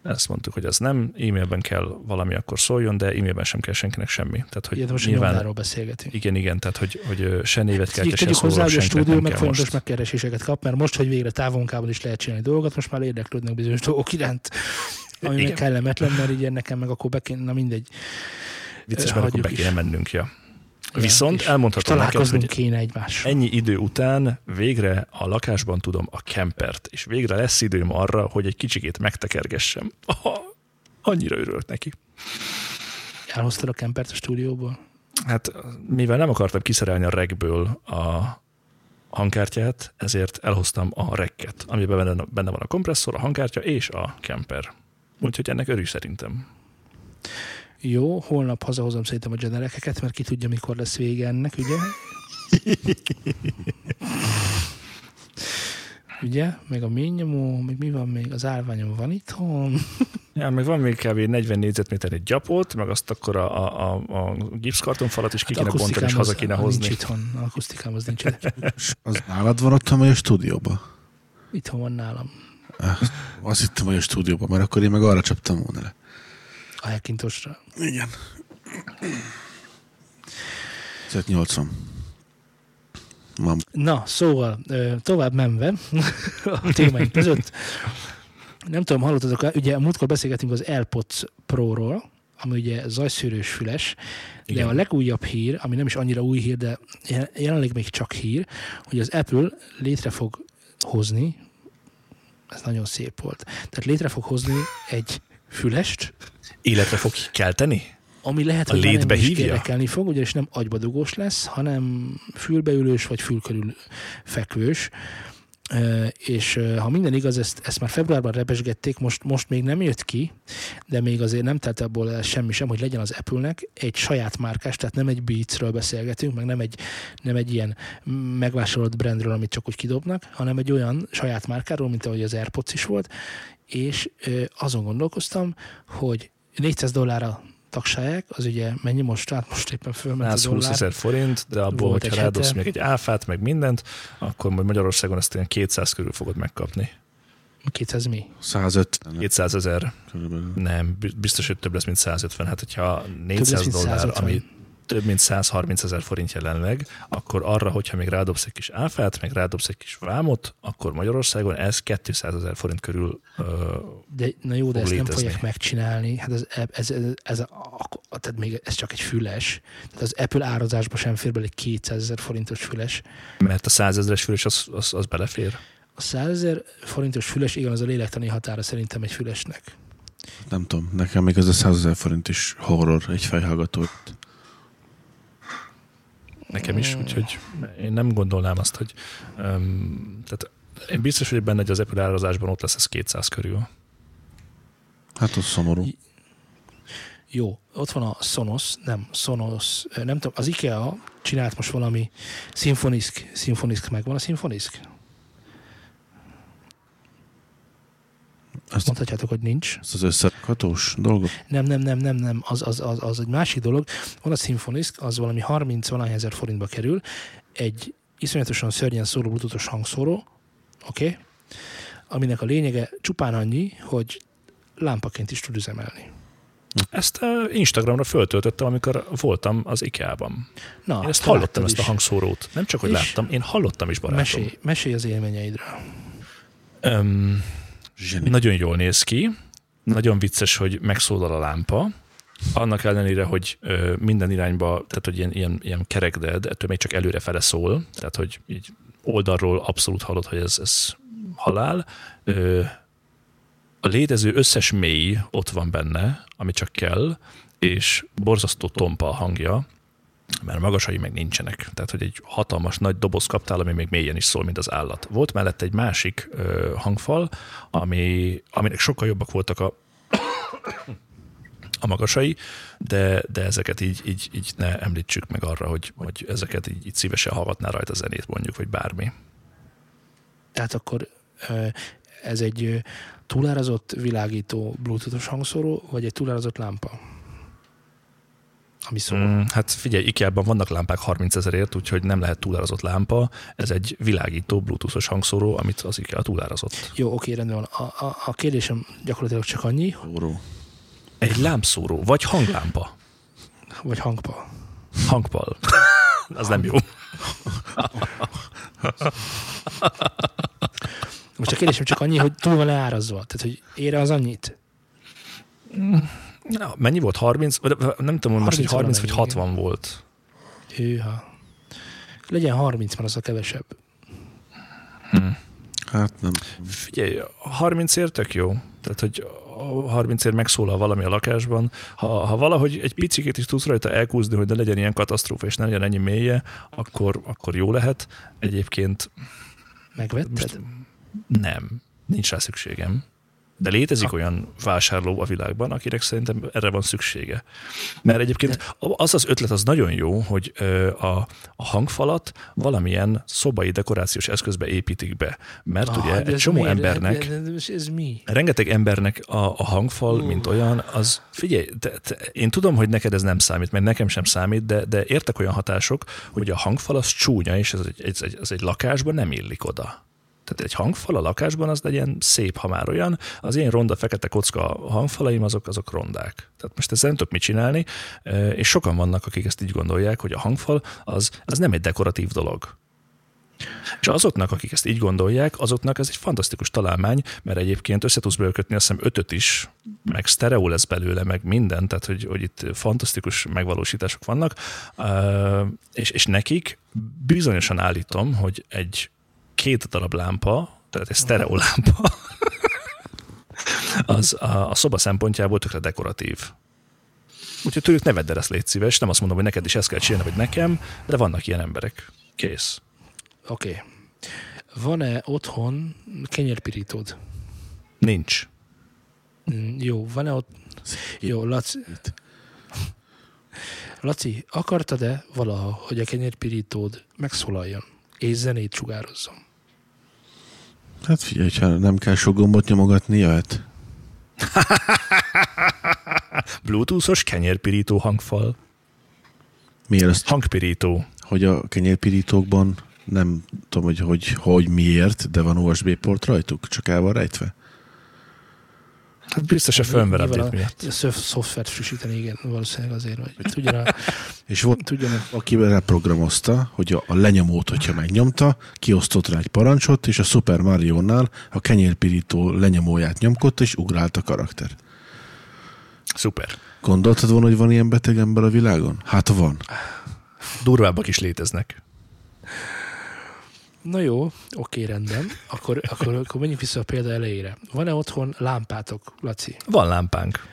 Ezt mondtuk, hogy az nem, e-mailben kell valami, akkor szóljon, de e-mailben sem kell senkinek semmi. Tehát, hogy Ugye most nyilván, beszélgetünk. igen, igen, tehát, hogy, hogy se névet kell, se hozzá, hogy a stúdió meg folyamatos most. megkereséseket kap, mert most, hogy végre távonkában is lehet csinálni dolgokat, most már érdeklődnek bizonyos dolgok iránt, ami meg Igen. kellemetlen, mert így nekem meg akkor be kéne, na mindegy. Vicces, mert akkor be kéne is. mennünk, ja. Ja, Viszont elmondhatom neked, hogy kéne egymással. ennyi idő után végre a lakásban tudom a kempert, és végre lesz időm arra, hogy egy kicsikét megtekergessem. Aha, annyira örülök neki. Elhoztad a kempert a stúdióból? Hát mivel nem akartam kiszerelni a regből a hangkártyát, ezért elhoztam a rekket, amiben benne, benne van a kompresszor, a hangkártya és a kemper. Úgyhogy ennek örül szerintem. Jó, holnap hazahozom szerintem a generekeket, mert ki tudja, mikor lesz vége ennek, ugye? ugye? Meg a ményomó, meg mi van még? Az állványom van itthon. Ja, meg van még kb. 40 négyzetméter egy gyapot, meg azt akkor a, a, a, a gipszkartonfalat is ki kéne bontani, és haza kéne hozni. Nincs itthon, a akusztikám az nincs itthon. Az nálad van otthon, vagy a stúdióban? Itthon van nálam. Azt hittem, hogy a stúdióban, mert akkor én meg arra csaptam volna le. A Hekintosra. Igen. 80. Mam. Na, szóval tovább menve a témáink között. Nem tudom, hallottatok, ugye a múltkor beszélgetünk az AirPods Pro-ról, ami ugye zajszűrős füles, de Igen. a legújabb hír, ami nem is annyira új hír, de jel- jelenleg még csak hír, hogy az Apple létre fog hozni, ez nagyon szép volt, tehát létre fog hozni egy fülest, Életre fog kelteni? ami lehet, A hogy már létbe nem hívja? érdekelni fog, ugyanis nem agybadugós lesz, hanem fülbeülős vagy fülkörül fekvős. És ha minden igaz, ezt, ezt már februárban repesgették, most, most még nem jött ki, de még azért nem telt abból semmi sem, hogy legyen az Apple-nek egy saját márkás, tehát nem egy Beats-ről beszélgetünk, meg nem egy, nem egy ilyen megvásárolt brandről, amit csak úgy kidobnak, hanem egy olyan saját márkáról, mint ahogy az AirPods is volt, és azon gondolkoztam, hogy 400 dollárra tagságják, az ugye mennyi most? Hát most éppen fölment 120 ezer forint, de abból, Volt hogyha rádobsz még egy áfát, meg mindent, akkor majd Magyarországon ezt ilyen 200 körül fogod megkapni. 200 mi? 150. 200 ezer. Nem, biztos, hogy több lesz, mint 150. Hát, hogyha 400 dollár, 150. ami több mint 130 ezer forint jelenleg, akkor arra, hogyha még rádobsz egy kis áfát, meg rádobsz egy kis vámot, akkor Magyarországon ez 200 ezer forint körül uh, de, Na jó, de ezt létezni. nem fogják megcsinálni. Hát ez, ez, ez, ez, a, tehát még ez csak egy füles. Tehát az Apple árazásba sem fér bele egy 200 ezer forintos füles. Mert a 100 ezeres füles az, az, az belefér? A 100 ezer forintos füles, igen, az a lélektani határa szerintem egy fülesnek. Nem tudom, nekem még ez a 100 ezer forint is horror egy fejhallgató. Nekem is, úgyhogy én nem gondolnám azt, hogy um, tehát én biztos hogy benne, hogy az Apple árazásban ott lesz ez 200 körül. Hát az szomorú. Jó, ott van a Sonos, nem, Sonos, nem tudom, az IKEA csinált most valami Symfonisk, Symfonisk megvan a Symfonisk? Azt mondhatjátok, hogy nincs. Ez az összerakhatós dolgok? Nem, nem, nem, nem, nem, az, az, az, az egy másik dolog. Van a Symfonisk, az valami 30 valány ezer forintba kerül, egy iszonyatosan szörnyen szóló bluetoothos hangszóró, oké? Okay? Aminek a lényege csupán annyi, hogy lámpaként is tud üzemelni. Ezt Instagramra föltöltöttem, amikor voltam az IKEA-ban. Na, én ezt hallottam, ezt a hangszórót. Nem csak, hogy láttam, én hallottam is, barátom. Mesélj, mesélj az élményeidről. Um, Zseni. Nagyon jól néz ki, nagyon vicces, hogy megszólal a lámpa, annak ellenére, hogy ö, minden irányba, tehát hogy ilyen, ilyen, ilyen kerekded, ettől még csak előre fele szól, tehát hogy így oldalról abszolút hallod, hogy ez, ez halál. Ö, a létező összes mély ott van benne, ami csak kell, és borzasztó tompa a hangja, mert magasai meg nincsenek. Tehát, hogy egy hatalmas nagy doboz kaptál, ami még mélyen is szól, mint az állat. Volt mellett egy másik ö, hangfal, ami, aminek sokkal jobbak voltak a a magasai, de, de ezeket így, így, így ne említsük meg arra, hogy, hogy ezeket így, így szívesen hallgatná rajta zenét mondjuk, vagy bármi. Tehát akkor ez egy túlárazott világító bluetoothos hangszóró, vagy egy túlárazott lámpa? Ami szól. Mm, hát figyelj, IKEA-ban vannak lámpák 30 ezerért, úgyhogy nem lehet túlárazott lámpa. Ez egy világító bluetoothos hangszóró, amit az IKEA túlárazott. Jó, oké, rendben van. A, a, a kérdésem gyakorlatilag csak annyi. Szóró. Egy lámpszóró, vagy hanglámpa. Vagy hangpa. Hangpal. az nem jó. Most a kérdésem csak annyi, hogy túl van leárazva. Tehát, hogy ére az annyit? Na, mennyi volt? 30? Nem tudom, most, hogy 30 vagy 60 igen. volt. Hűha. Legyen 30, mert az a kevesebb. Hm. Hát nem. Figyelj, 30 ért tök jó. Tehát, hogy 30 ért megszólal valami a lakásban. Ha, ha valahogy egy picit is tudsz rajta elkúzni, hogy ne legyen ilyen katasztrófa, és ne legyen ennyi mélye, akkor, akkor jó lehet. Egyébként... Megvetted? Nem, nincs rá szükségem. De létezik olyan vásárló a világban, akinek szerintem erre van szüksége. Mert egyébként az az ötlet az nagyon jó, hogy a, a hangfalat valamilyen szobai dekorációs eszközbe építik be. Mert ah, ugye egy csomó miért? embernek, ez, ez mi? rengeteg embernek a, a hangfal, uh. mint olyan, az figyelj, te, te, én tudom, hogy neked ez nem számít, mert nekem sem számít, de, de értek olyan hatások, hogy a hangfal az csúnya, és ez egy, ez egy, ez egy lakásban nem illik oda. Tehát egy hangfal a lakásban az legyen szép, ha már olyan. Az én ronda fekete kocka hangfalaim azok, azok rondák. Tehát most ezzel nem tudok mit csinálni, és sokan vannak, akik ezt így gondolják, hogy a hangfal az, az nem egy dekoratív dolog. És azoknak, akik ezt így gondolják, azoknak ez egy fantasztikus találmány, mert egyébként össze tudsz belőle azt hiszem ötöt is, meg sztereó lesz belőle, meg minden, tehát hogy, hogy itt fantasztikus megvalósítások vannak, és, és nekik bizonyosan állítom, hogy egy két darab lámpa, tehát egy sztereó lámpa, az a, a szoba szempontjából tökre dekoratív. Úgyhogy tőlük ne vedd el ezt, légy szíves. Nem azt mondom, hogy neked is ezt kell csinálni, vagy nekem, de vannak ilyen emberek. Kész. Oké. Okay. Van-e otthon kenyérpirítód? Nincs. Mm, Jó, van-e ott... Jó, Laci, Laci, akartad-e valaha, hogy a kenyérpirítód megszólaljon és zenét sugározzon? Hát figyelj, ha nem kell sok gombot nyomogatni, jöhet. Bluetoothos kenyérpirító hangfal. Miért azt, Hangpirító. hogy a kenyérpirítókban nem tudom, hogy, hogy, hogy miért, de van USB port rajtuk, csak el van rejtve. Hát biztos a firmware update a, miatt. a szoftvert frissíteni, igen, valószínűleg azért, hogy a, És volt, tudjon aki reprogramozta, hogy a, a lenyomót, hogyha megnyomta, kiosztott rá egy parancsot, és a Super Mario-nál a kenyérpirító lenyomóját nyomkodta, és ugrált a karakter. Szuper. Gondoltad volna, hogy van ilyen beteg ember a világon? Hát van. Durvábbak is léteznek. Na jó, oké, rendben. Akkor, akkor, akkor menjünk vissza a példa elejére. Van-e otthon lámpátok, Laci? Van lámpánk.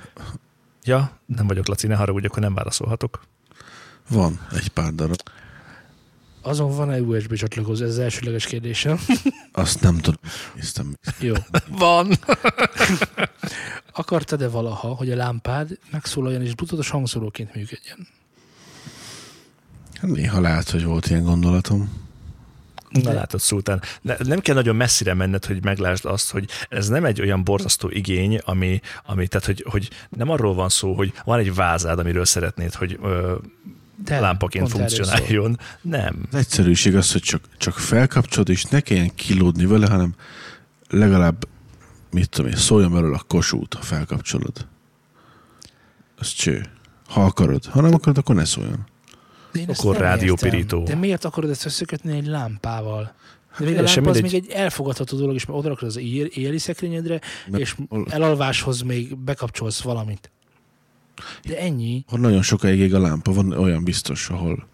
Ja, nem vagyok Laci, ne haragudj, akkor nem válaszolhatok. Van egy pár darab. Azon van-e USB csatlakozó? Ez az elsőleges kérdésem. Azt nem tudom. Néztem. Jó. Van. Akartad-e valaha, hogy a lámpád megszólaljon és bluetoothos hangszóróként működjön? Hát Néha lehet, hogy volt ilyen gondolatom. Na látod, Szultán, ne, nem kell nagyon messzire menned, hogy meglásd azt, hogy ez nem egy olyan borzasztó igény, ami, ami tehát, hogy, hogy nem arról van szó, hogy van egy vázád, amiről szeretnéd, hogy ö, De, lámpaként funkcionáljon. Nem. Az egyszerűség az, hogy csak, csak felkapcsolod, és ne kelljen kilódni vele, hanem legalább, mit tudom én, szóljon belőle a kosút, ha felkapcsolod. Az cső. Ha akarod. Ha nem akarod, akkor ne szóljon. De én Akkor rádiópirító. De miért akarod ezt összekötni egy lámpával? De még a lámpa az még egy elfogadható dolog, és oda rakod az éjjeli szekrényedre, Mert és elalváshoz még bekapcsolsz valamit. De ennyi. Ha nagyon sokáig ég a lámpa, van olyan biztos, ahol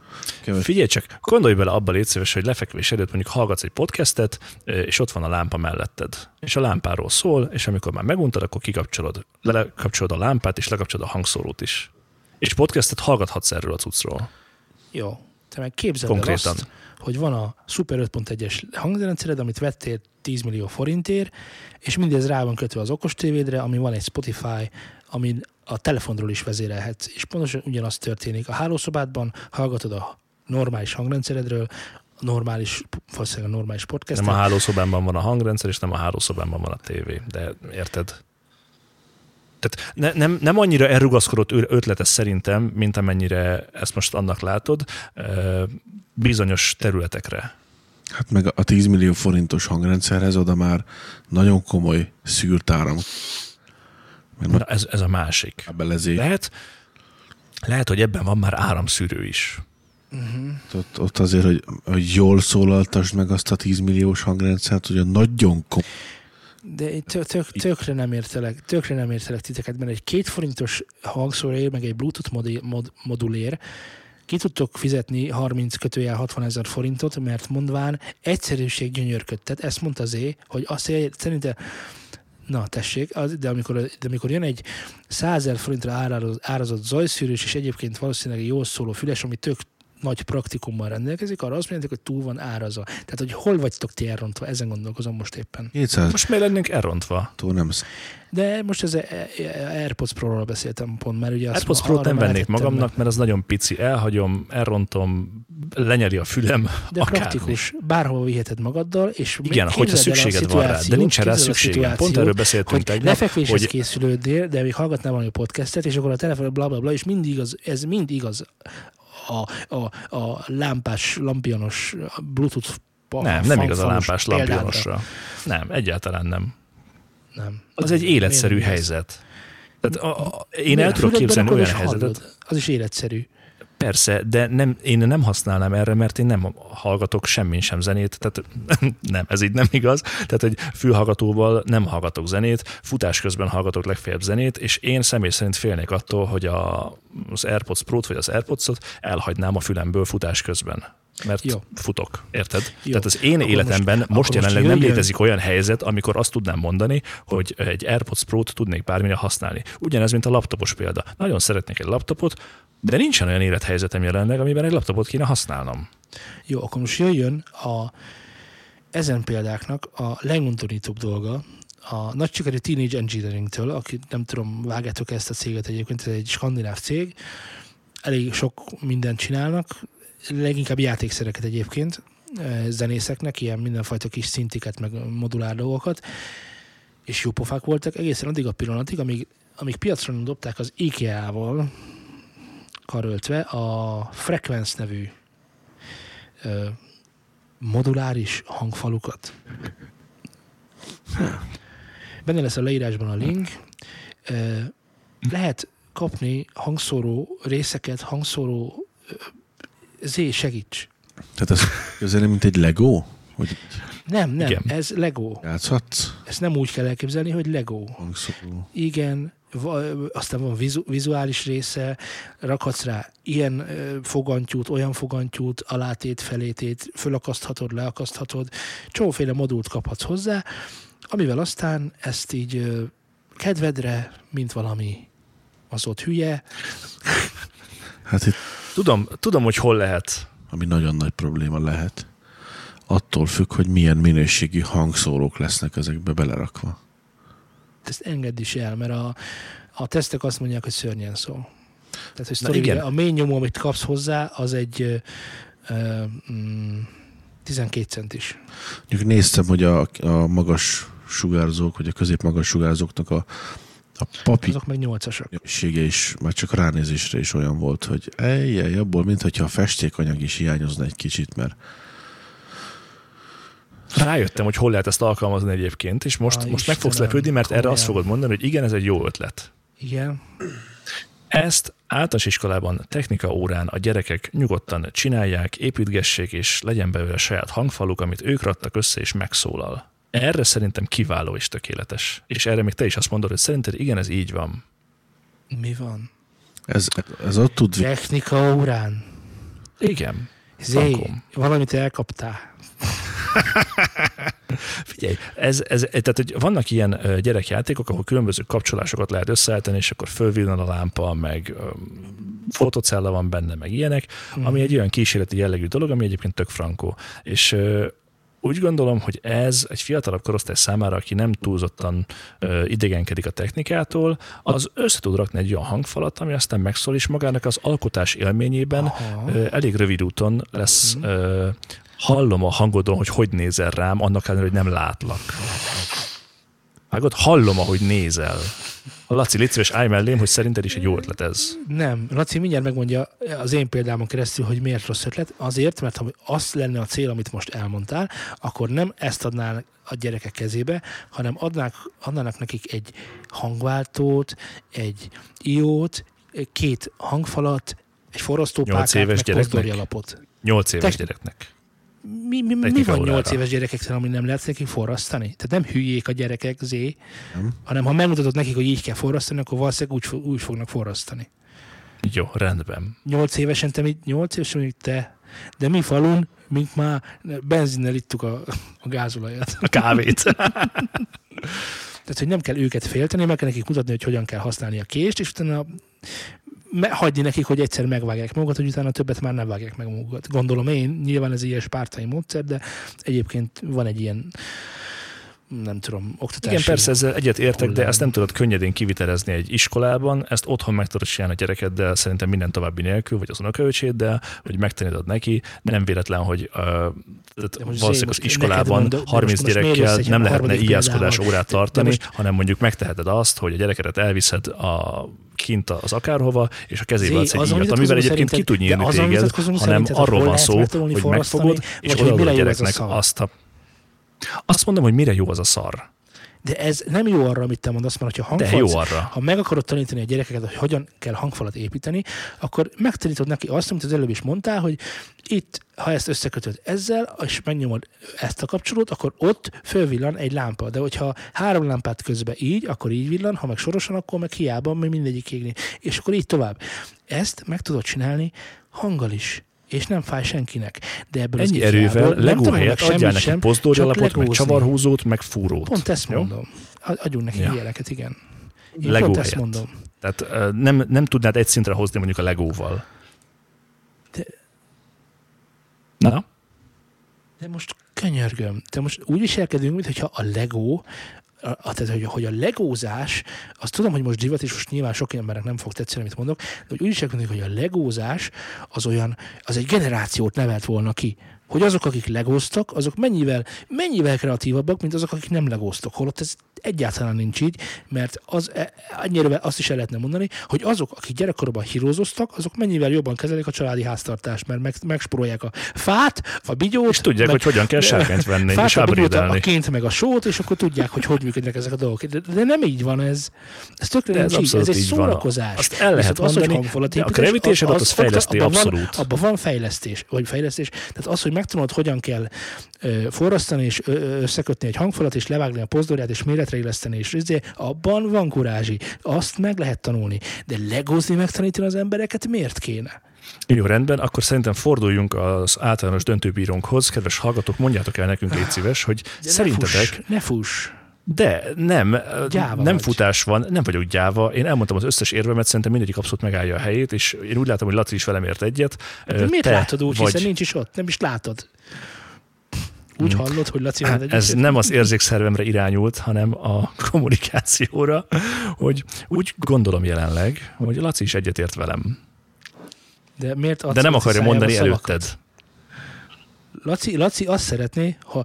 keves. Figyelj csak, gondolj bele abba légy szíves, hogy lefekvés előtt mondjuk hallgatsz egy podcastet, és ott van a lámpa melletted. És a lámpáról szól, és amikor már meguntad, akkor kikapcsolod, lekapcsolod a lámpát, és lekapcsolod a hangszórót is. És podcastet hallgathatsz erről a cuccról. Jó. Te meg képzeld el Konkrétan. azt, hogy van a Super 5.1-es hangrendszered, amit vettél 10 millió forintért, és mindez rá van kötve az okos tévédre, ami van egy Spotify, amin a telefonról is vezérelhetsz. És pontosan ugyanaz történik. A hálószobádban hallgatod a normális hangrendszeredről, a normális, valószínűleg a normális podcastet. Nem a hálószobámban van a hangrendszer, és nem a hálószobámban van a tévé. De érted? Tehát ne, nem, nem annyira elrugaszkodott ötletes szerintem, mint amennyire ezt most annak látod, bizonyos területekre. Hát meg a 10 millió forintos hangrendszerhez oda már nagyon komoly szűrt Na, ez, ez a másik. kábelezés. Lehet, lehet, hogy ebben van már áramszűrő is. Ott, ott azért, hogy, hogy jól szólaltasd meg azt a 10 milliós hangrendszert, hogy a nagyon komoly. De én tök, tök, tökre nem értelek, tökre nem értelek titeket, mert egy két forintos hangszórér, meg egy Bluetooth modi, mod, modulér, ki tudtok fizetni 30 kötőjel 60 ezer forintot, mert mondván egyszerűség gyönyörködtet. Ezt mondta Zé, hogy azt szerintem Na, tessék, az, de, amikor, de amikor jön egy 100 ezer forintra árazott zajszűrős, és egyébként valószínűleg egy jól szóló füles, ami tök nagy praktikummal rendelkezik, arra azt mondjátok, hogy túl van árazva. Tehát, hogy hol vagytok ti elrontva, ezen gondolkozom most éppen. 200 Most miért lennénk elrontva? tól nem De most ez a AirPods Pro-ról beszéltem pont, mert ugye AirPods Pro-t nem vennék magamnak, mert az nagyon pici. Elhagyom, elrontom, lenyeli a fülem, meg. De akármi. praktikus, bárhol viheted magaddal, és Igen, hogyha szükséged van rá, de nincsen rá szükségem. Pont erről beszéltünk hogy tegnap, lefekvéshez hogy készülődnél, de még hallgatnál valami podcastet, és akkor a telefon bla bla bla, és mindig igaz, ez mind igaz a, a, a lámpás, lampionos Bluetooth nem, nem igaz a lámpás lampionosra. Nem, egyáltalán nem. Nem. Az egy életszerű helyzet. Tehát a, a, én el tudok képzelni olyan helyzetet, hallod. Az is életszerű. Persze, de nem, én nem használnám erre, mert én nem hallgatok semmin sem zenét, tehát nem, ez így nem igaz. Tehát egy fülhallgatóval nem hallgatok zenét, futás közben hallgatok legfeljebb zenét, és én személy szerint félnék attól, hogy a, az AirPods Pro-t vagy az AirPods-ot elhagynám a fülemből futás közben. Mert Jó. Futok, érted? Jó. Tehát az én Akkor életemben most- most, akkor most jelenleg nem létezik olyan helyzet, amikor azt tudnám mondani, hogy egy AirPods Pro-t tudnék bármire használni. Ugyanez, mint a laptopos példa. Nagyon szeretnék egy laptopot, de nincsen olyan élethelyzetem jelenleg, amiben egy laptopot kéne használnom. Jó, akkor most jöjjön a ezen példáknak a legundorítóbb dolga, a nagy sikerű Teenage Engineering-től, aki nem tudom, vágjátok ezt a céget egyébként, ez egy skandináv cég, elég sok mindent csinálnak, leginkább játékszereket egyébként, eh, zenészeknek, ilyen mindenfajta kis szintiket, meg modulár dolgokat, és jó pofák voltak egészen addig a pillanatig, amíg, amíg piacra dobták az IKEA-val karöltve a Frequence nevű ö, moduláris hangfalukat. Benne lesz a leírásban a link. Ö, lehet kapni hangszóró részeket, hangszóró ö, Z, segíts. Tehát ez közel, mint egy Lego? Hogy Nem, nem, Igen. ez Lego. játszhatsz? Ezt nem úgy kell elképzelni, hogy Lego. Igen, aztán van vizu- vizuális része, rakhatsz rá ilyen fogantyút, olyan fogantyút, alátét, felétét, fölakaszthatod, leakaszthatod, csóféle modult kaphatsz hozzá, amivel aztán ezt így kedvedre, mint valami az ott hülye, Hát itt, Tudom, tudom, hogy hol lehet. ami nagyon nagy probléma lehet, attól függ, hogy milyen minőségű hangszórók lesznek ezekbe belerakva. ezt engedd is el, mert a, a tesztek azt mondják, hogy szörnyen szól. Tehát, hogy Na sztori, igen. a mély nyomó, amit kapsz hozzá, az egy ö, ö, mm, 12 centis. Mondjuk néztem, hogy a, a magas sugárzók, vagy a középmagas sugárzóknak a, a papi Azok meg 8-asak. minősége is, már csak ránézésre is olyan volt, hogy ejjej, abból, mintha a festékanyag is hiányozna egy kicsit, mert Rájöttem, hogy hol lehet ezt alkalmazni egyébként, és most, Á, most meg fogsz Istenem, lepődni, mert erre azt fogod mondani, hogy igen, ez egy jó ötlet. Igen. Ezt általános iskolában, technika órán a gyerekek nyugodtan csinálják, építgessék, és legyen belőle saját hangfaluk, amit ők raktak össze, és megszólal. Erre szerintem kiváló és tökéletes. És erre még te is azt mondod, hogy szerinted igen, ez így van. Mi van? ez, ez ott tud Technika órán. Igen. Zé, valamit elkaptál. Figyelj, ez, ez, tehát, hogy vannak ilyen gyerekjátékok, ahol különböző kapcsolásokat lehet összeállítani, és akkor fölvillan a lámpa, meg ö, fotocella van benne, meg ilyenek, Mhm. ami egy olyan kísérleti jellegű dolog, ami egyébként tök frankó. És úgy gondolom, hogy ez egy fiatalabb korosztály számára, aki nem túlzottan ö, idegenkedik a technikától, az össze tud rakni egy olyan hangfalat, ami aztán megszól, és magának az alkotás élményében Aha. ö, elég rövid úton lesz ö, hallom a hangodon, hogy hogy nézel rám, annak ellenére, hogy nem látlak. Vágod? Hallom, ahogy nézel. A Laci, légy szíves, állj mellém, hogy szerinted is egy jó ötlet ez. Nem, Laci mindjárt megmondja az én példámon keresztül, hogy miért rossz ötlet. Azért, mert ha az lenne a cél, amit most elmondtál, akkor nem ezt adnál a gyerekek kezébe, hanem adnák, adnának nekik egy hangváltót, egy iót, két hangfalat, egy forrasztópákát, meg gyereknek? pozdorjalapot. Nyolc éves Tech- gyereknek. Mi, mi, mi van. 8 éves gyerekekkel, ami nem lehet nekik forrasztani? Tehát nem hülyék a gyerekek, zé, Nem. hanem ha megmutatod nekik, hogy így kell forrasztani, akkor valószínűleg úgy, úgy fognak forrasztani. Jó, rendben. 8 évesen, te, mit- 8 évesen még te, de mi falun, mink már benzinnel ittuk a, a gázolajat. A kávét. Tehát, hogy nem kell őket félteni, meg kell nekik mutatni, hogy hogyan kell használni a kést, és utána hagyni nekik, hogy egyszer megvágják magukat, hogy utána többet már nem vágják meg magukat. Gondolom én, nyilván ez egy ilyen spártai módszer, de egyébként van egy ilyen nem tudom, oktatási... Igen, persze ezzel egyet értek, de ezt nem tudod könnyedén kivitelezni egy iskolában, ezt otthon meg tudod csinálni a gyerekeddel, szerintem minden további nélkül, vagy az unokaöcséddel, hogy megtanítod neki. Nem véletlen, hogy uh, De valószínűleg az iskolában mondom, de 30 most- most miért gyerekkel nem lehetne példával? órát De- de tartani, most- hanem mondjuk megteheted azt, hogy a gyerekedet elviszed a kint az akárhova, és a kezébe Zé, adsz egy íjat, amivel egyébként ki tud de nyílni téged, hanem arról van szó, hogy megfogod, és odaadod a gyereknek azt a... Azt mondom, hogy mire jó az a szar. De ez nem jó arra, amit te mondasz, mert ha De hangfal, jó arra. ha meg akarod tanítani a gyerekeket, hogy hogyan kell hangfalat építeni, akkor megtanítod neki azt, amit az előbb is mondtál, hogy itt, ha ezt összekötöd ezzel, és megnyomod ezt a kapcsolót, akkor ott fölvillan egy lámpa. De hogyha három lámpát közben így, akkor így villan, ha meg sorosan, akkor meg hiába, mert mindegyik égni. És akkor így tovább. Ezt meg tudod csinálni hanggal is és nem fáj senkinek. De ebből Ennyi az erővel legó helyett adjál neki pozdorjalapot, meg csavarhúzót, meg fúrót. Pont ezt Jó? mondom. Ad- Adjunk neki Ja. ilyeneket, igen. Én Lego pont ezt helyett. mondom. Tehát nem, nem tudnád egy szintre hozni mondjuk a legóval. De- Na? De most könyörgöm, te most úgy viselkedünk, mintha a Lego, tehát, hogy, hogy a legózás, azt tudom, hogy most divat, és most nyilván sok embernek nem fog tetszeni, amit mondok, de hogy úgy is hogy a legózás az olyan, az egy generációt nevelt volna ki hogy azok, akik legóztak, azok mennyivel, mennyivel kreatívabbak, mint azok, akik nem legóztak. Holott ez egyáltalán nincs így, mert az, e, annyira azt is el lehetne mondani, hogy azok, akik gyerekkorban hírozoztak, azok mennyivel jobban kezelik a családi háztartást, mert meg, megsporolják a fát, a bigyót. És tudják, meg, hogy hogyan kell sárkányt venni, fát, és a, bigyót, a ként meg a sót, és akkor tudják, hogy hogy működnek ezek a dolgok. De, de nem így van ez. Ez tökre ez, így. ez egy szórakozás. Azt el lehet az, mondani, hogy a creativity az, az, az fejleszti abban abszolút. Van, abban van fejlesztés, vagy fejlesztés. Tehát az, hogy megtanulod, hogyan kell forrasztani, és összekötni egy hangfalat, és levágni a pozdorját, és méretre illeszteni, és izé, abban van kurázsi. Azt meg lehet tanulni. De legozni megtanítani az embereket miért kéne? Jó, rendben, akkor szerintem forduljunk az általános döntőbírónkhoz. Kedves hallgatók, mondjátok el nekünk, légy szíves, hogy De szerintetek... Ne fuss, ne fuss. De nem, gyáva nem vagy. futás van, nem vagyok gyáva. Én elmondtam az összes érvemet, szerintem mindegyik abszolút megállja a helyét, és én úgy látom, hogy Laci is velem ért egyet. De miért Te látod úgy, vagy... hiszen nincs is ott, nem is látod. Úgy hmm. hallod, hogy Laci hát Ez nem az érzékszervemre irányult, hanem a kommunikációra, hogy úgy gondolom jelenleg, hogy Laci is egyetért velem. De miért De nem akarja mondani előtted. Laci, Laci azt szeretné, ha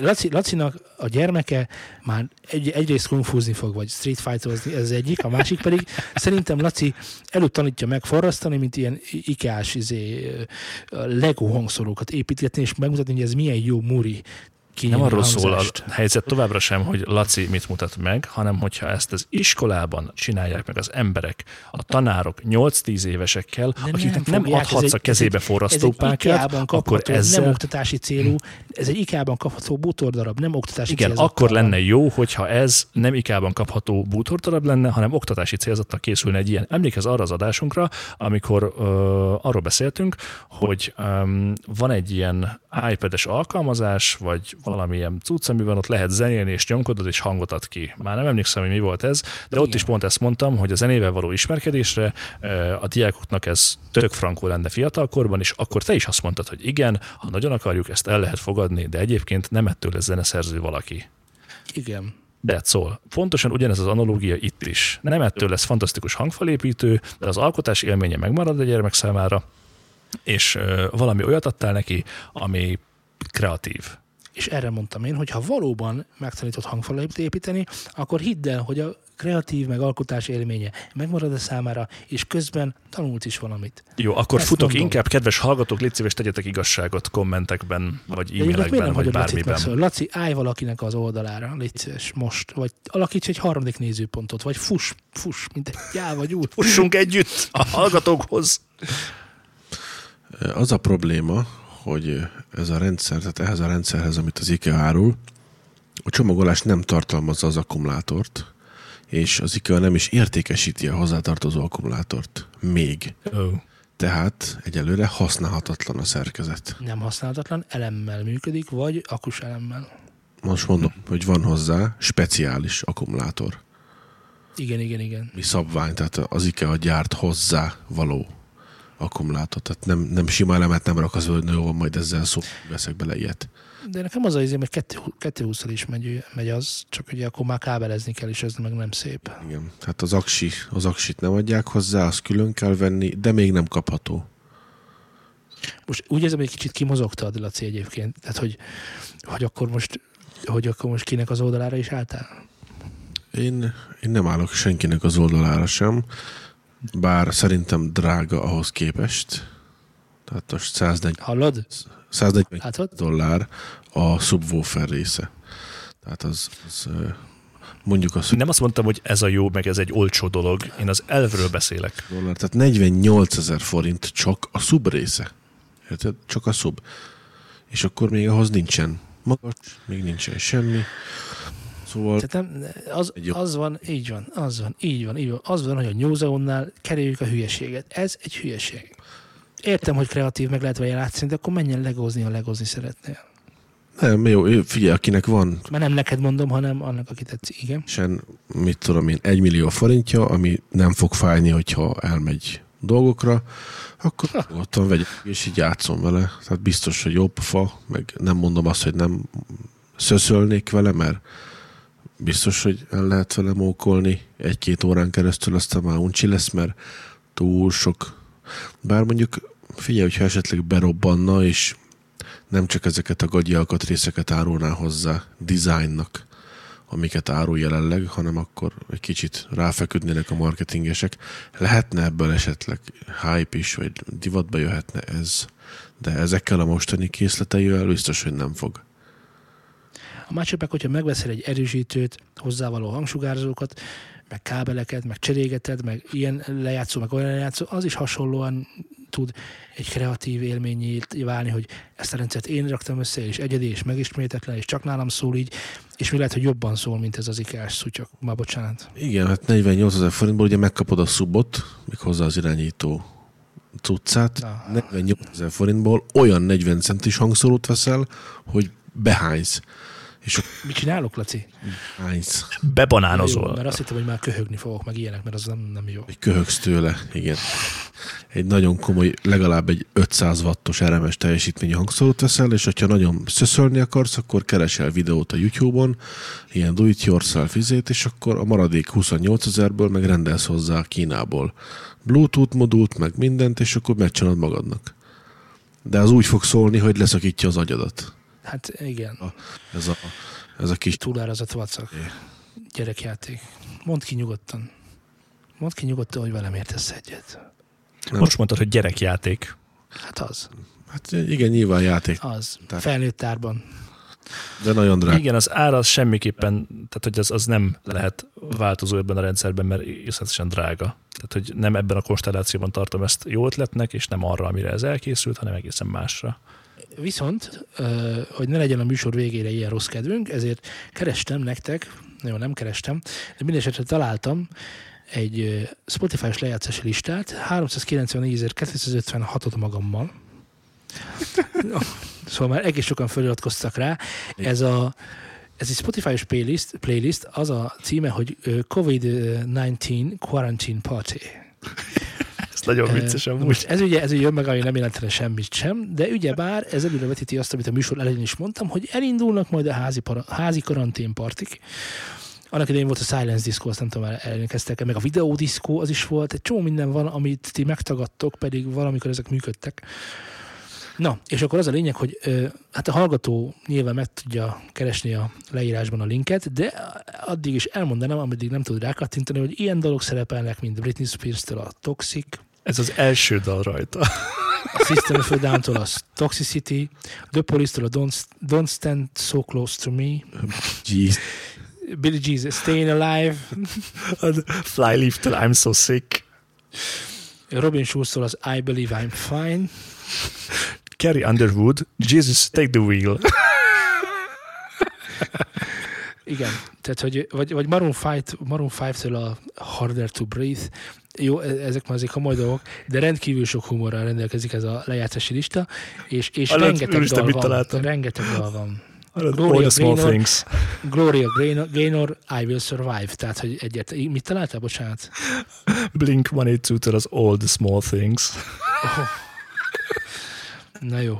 Laci, Lacinak a gyermeke már egy, egyrészt kungfúzni fog, vagy street fighterozni, ez egyik, a másik pedig szerintem Laci előtt tanítja meg forrasztani, mint ilyen ikás izé, Lego hangszorokat építgetni, és megmutatni, hogy ez milyen jó muri nem arról szól a helyzet továbbra sem, hogy Laci mit mutat meg, hanem hogyha ezt az iskolában csinálják meg az emberek, a tanárok 8-10 évesekkel, De akiknek nem, nem adhatsz a kezébe forrasztópákját, akkor ezzel... Nem oktatási célú, ez egy ikában kapható bútordarab, nem oktatási Igen, akkor lenne jó, hogyha ez nem ikában kapható bútordarab lenne, hanem oktatási célzattal készülne egy ilyen. Emlékez arra az adásunkra, amikor uh, arról beszéltünk, hogy um, van egy ilyen iPad-es alkalmazás, vagy valamilyen cucc, amiben ott lehet zenélni, és nyomkodod, és hangot ad ki. Már nem emlékszem, hogy mi volt ez, de Igen. ott is pont ezt mondtam, hogy a zenével való ismerkedésre a diákoknak ez tök frankó lenne fiatalkorban, és akkor te is azt mondtad, hogy igen, ha nagyon akarjuk, ezt el lehet fogadni, de egyébként nem ettől lesz zeneszerző valaki. Igen. De szól. Fontosan ugyanez az analógia itt is. Nem ettől lesz fantasztikus hangfalépítő, de az alkotás élménye megmarad a gyermek számára, és valami olyat adtál neki, ami kreatív. És erre mondtam én, hogy ha valóban megtanított hangfalat építeni, akkor hidd el, hogy a kreatív meg alkotás élménye megmarad a számára, és közben tanult is valamit. Jó, akkor Ezt futok mondom. inkább, kedves hallgatók, légy szíves, tegyetek igazságot kommentekben, vagy e-mailekben, vagy bármiben. Laci, Laci, állj valakinek az oldalára, légy szíves, most, vagy alakíts egy harmadik nézőpontot, vagy fuss, fuss, mint egy gyáva vagy úgy. Fussunk együtt a hallgatókhoz. Az a probléma, hogy ez a rendszer, tehát ehhez a rendszerhez, amit az IKEA árul, a csomagolás nem tartalmazza az akkumulátort, és az IKEA nem is értékesíti a hozzátartozó akkumulátort. Még. Oh. Tehát egyelőre használhatatlan a szerkezet. Nem használhatatlan, elemmel működik, vagy akus elemmel. Most mondom, hogy van hozzá speciális akkumulátor. Igen, igen, igen. Mi szabvány, tehát az IKEA gyárt hozzá való akkumulátor. Tehát nem, nem sima elemet nem rak az hogy jó, majd ezzel szó, veszek bele ilyet. De nekem az az izé, hogy 220 is megy, megy az, csak ugye akkor már kábelezni kell, és ez meg nem szép. Igen, hát az, aksi, az aksit nem adják hozzá, azt külön kell venni, de még nem kapható. Most úgy érzem, hogy egy kicsit kimozogtad, Laci egyébként, tehát hogy, hogy akkor most hogy akkor most kinek az oldalára is álltál? Én, én nem állok senkinek az oldalára sem bár szerintem drága ahhoz képest. Tehát most 140, Hallod? 140 Látod? dollár a subwoofer része. Tehát az, az mondjuk azt, Nem azt mondtam, hogy ez a jó, meg ez egy olcsó dolog. Én az elvről beszélek. Dollár, tehát 48 ezer forint csak a sub része. Érted? Csak a sub. És akkor még ahhoz nincsen magas, még nincsen semmi. Szóval... Tehát nem, az, az van, így van, az van, így van, így van. Az van, hogy a New kerüljük a hülyeséget. Ez egy hülyeség. Értem, hogy kreatív meg lehet vele látszani, de akkor menjen legozni, ha legozni szeretnél. Nem, jó, figyelj, akinek van... Már nem neked mondom, hanem annak, aki tetszik, igen. Sen, mit tudom én, egy millió forintja, ami nem fog fájni, hogyha elmegy dolgokra, akkor nyugodtan vegyek, és így játszom vele. Tehát biztos, hogy jobb fa, meg nem mondom azt, hogy nem szöszölnék vele, mert biztos, hogy el lehet vele mókolni egy-két órán keresztül, aztán már uncsi lesz, mert túl sok. Bár mondjuk figyelj, hogyha esetleg berobbanna, és nem csak ezeket a gagyi alkatrészeket árulná hozzá designnak, amiket árul jelenleg, hanem akkor egy kicsit ráfeküdnének a marketingesek. Lehetne ebből esetleg hype is, vagy divatba jöhetne ez, de ezekkel a mostani készleteivel biztos, hogy nem fog. A másik meg, hogyha megveszel egy erősítőt, hozzávaló hangsugárzókat, meg kábeleket, meg cserégeted, meg ilyen lejátszó, meg olyan lejátszó, az is hasonlóan tud egy kreatív élményé válni, hogy ezt a rendszert én raktam össze, és egyedi, és megismétetlen, és csak nálam szól így, és mi lehet, hogy jobban szól, mint ez az ikás szutyak. Már bocsánat. Igen, hát 48 ezer forintból ugye megkapod a subot, hozzá az irányító cuccát, Na. 48 ezer forintból olyan 40 centis hangszórót veszel, hogy behánysz. És Mit csinálok, Laci? Nice. Bebanánozol. Jó, mert azt hittem, hogy már köhögni fogok, meg ilyenek, mert az nem, nem jó. Egy köhögsz tőle, igen. Egy nagyon komoly, legalább egy 500 wattos RMS teljesítményű hangszórót veszel, és hogyha nagyon szöszölni akarsz, akkor keresel videót a YouTube-on, ilyen do it yourself izét, és akkor a maradék 28 ezerből meg rendelsz hozzá Kínából. Bluetooth modult, meg mindent, és akkor megcsinálod magadnak. De az úgy fog szólni, hogy leszakítja az agyadat. Hát igen. A, ez, a, ez a kis... Túlárazott vacak. Gyerekjáték. Mondd ki nyugodtan. Mondd ki nyugodtan, hogy velem értesz egyet. Nem. Most mondtad, hogy gyerekjáték. Hát az. Hát igen, nyilván játék. Az. Tehát. Felnőtt tárban. De nagyon drága. Igen, az ára az semmiképpen, tehát hogy az, az nem lehet változó ebben a rendszerben, mert iszonyatosan drága. Tehát, hogy nem ebben a konstellációban tartom ezt jó ötletnek, és nem arra, amire ez elkészült, hanem egészen másra. Viszont, hogy ne legyen a műsor végére ilyen rossz kedvünk, ezért kerestem nektek, nagyon nem kerestem, de minden esetre találtam egy Spotify-os lejátszási listát, 394.256-ot magammal. szóval már egész sokan feliratkoztak rá. Ez a ez egy Spotify-os playlist, playlist, az a címe, hogy COVID-19 Quarantine Party nagyon vicces amúgy. Ez ugye, ez ugye ami nem jelentene semmit sem, de ugye bár ez vetíti azt, amit a műsor elején is mondtam, hogy elindulnak majd a házi, para, házi karanténpartik. Annak idején volt a Silence Disco, azt nem tudom, elkezdtek meg a Video Disco, az is volt, egy csomó minden van, amit ti megtagadtok, pedig valamikor ezek működtek. Na, és akkor az a lényeg, hogy hát a hallgató nyilván meg tudja keresni a leírásban a linket, de addig is elmondanám, ameddig nem tud rákattintani, hogy ilyen dolgok szerepelnek, mint Britney Spears-től a Toxic, ez az első dal rajta. A System of a Down-tól a Toxicity, The Police-től a Don't, Don't Stand So Close to Me. Jeez. Billy Jesus, Staying Alive. Flyleaf-től I'm So Sick. Robin Schulz-tól az I Believe I'm Fine. Carrie Underwood, Jesus, take the wheel. Igen, tehát hogy, vagy, vagy Maroon 5, Maroon 5-től a Harder to Breathe, jó, e, ezek már azért komoly dolgok, de rendkívül sok humorral rendelkezik ez a lejátszási lista, és, és Alatt, rengeteg dal van. Találtam. Rengeteg dal van. Gloria Gaynor, things. Gloria Gaynor, Gaynor, I Will Survive. Tehát, hogy egyet, mit találtál, bocsánat? Blink 182-től az All the Small Things. Oh. Na jó.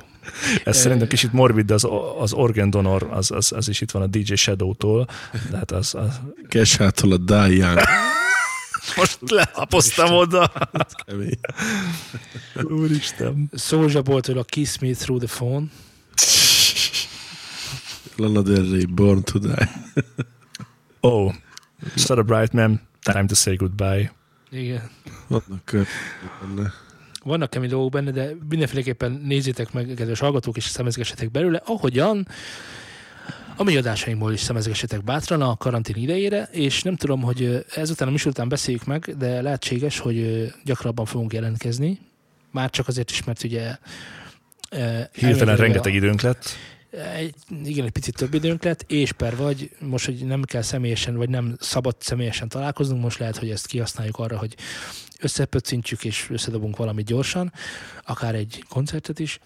Ez szerintem kicsit morbid, de az, az organ donor, az, az, az is itt van a DJ Shadow-tól. Tehát az, az... Kesától a Diane. Most lehapoztam oda. Úristen. Soulja Boy-től a Kiss Me Through the Phone. Lana Del Rey, Born to Die. oh, Start a Bright Man, Time to Say Goodbye. Igen. Vannak benne. Vannak kemény dolgok benne, de mindenféleképpen nézzétek meg, kedves hallgatók, és szemezgessetek belőle, ahogyan a mi adásainkból is szemezgessetek bátran a karantén idejére, és nem tudom, hogy ezután a műsor után beszéljük meg, de lehetséges, hogy gyakrabban fogunk jelentkezni. Már csak azért is, mert ugye... Hirtelen rengeteg a, időnk lett. egy, igen, egy picit több időnk lett, és per vagy, most, hogy nem kell személyesen, vagy nem szabad személyesen találkoznunk, most lehet, hogy ezt kihasználjuk arra, hogy összepöccintjük és összedobunk valamit gyorsan, akár egy koncertet is.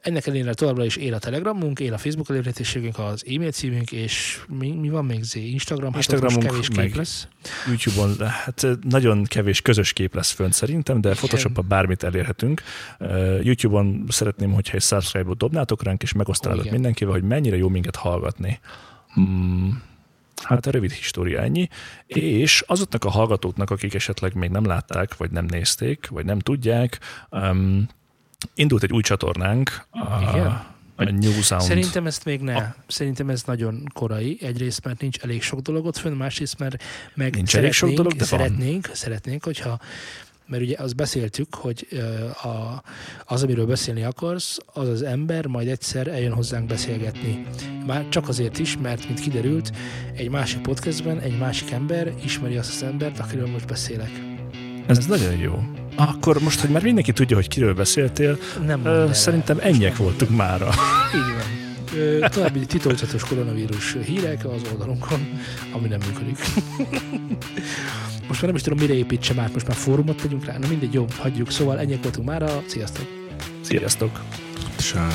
Ennek ellenére továbbra is él a Telegramunk, él a Facebook elérhetőségünk, az e-mail címünk, és mi, mi van még? Zé? Instagram? Hát Instagramunk kevés kép meg lesz. YouTube-on, hát nagyon kevés közös kép lesz fönt szerintem, de photoshop bármit elérhetünk. YouTube-on szeretném, hogyha egy subscribe-ot dobnátok ránk, és megosztanátok mindenkivel, hogy mennyire jó minket hallgatni. Hmm. Hát a rövid história ennyi. És azoknak a hallgatóknak, akik esetleg még nem látták, vagy nem nézték, vagy nem tudják, um, indult egy új csatornánk, a, Igen? a New Sound. Szerintem ezt még ne. Szerintem ez nagyon korai. Egyrészt, mert nincs elég sok dolog fönn, másrészt, mert meg Nincs elég sok dolog, de van. szeretnénk, szeretnénk, hogyha mert ugye azt beszéltük, hogy a, az, amiről beszélni akarsz, az az ember majd egyszer eljön hozzánk beszélgetni. Már csak azért is, mert, mint kiderült, egy másik podcastben egy másik ember ismeri azt az embert, akiről most beszélek. Ez nagyon jó. Akkor most, hogy már mindenki tudja, hogy kiről beszéltél, Nem ö, el. szerintem ennyiek voltunk mára. Így van. Ö, További titokzatos koronavírus hírek az oldalunkon, ami nem működik. Most már nem is tudom, mire építsem át, most már fórumot tegyünk rá. Na mindegy, jó, hagyjuk. Szóval ennyiek voltunk mára. Sziasztok! Sziasztok! Csá.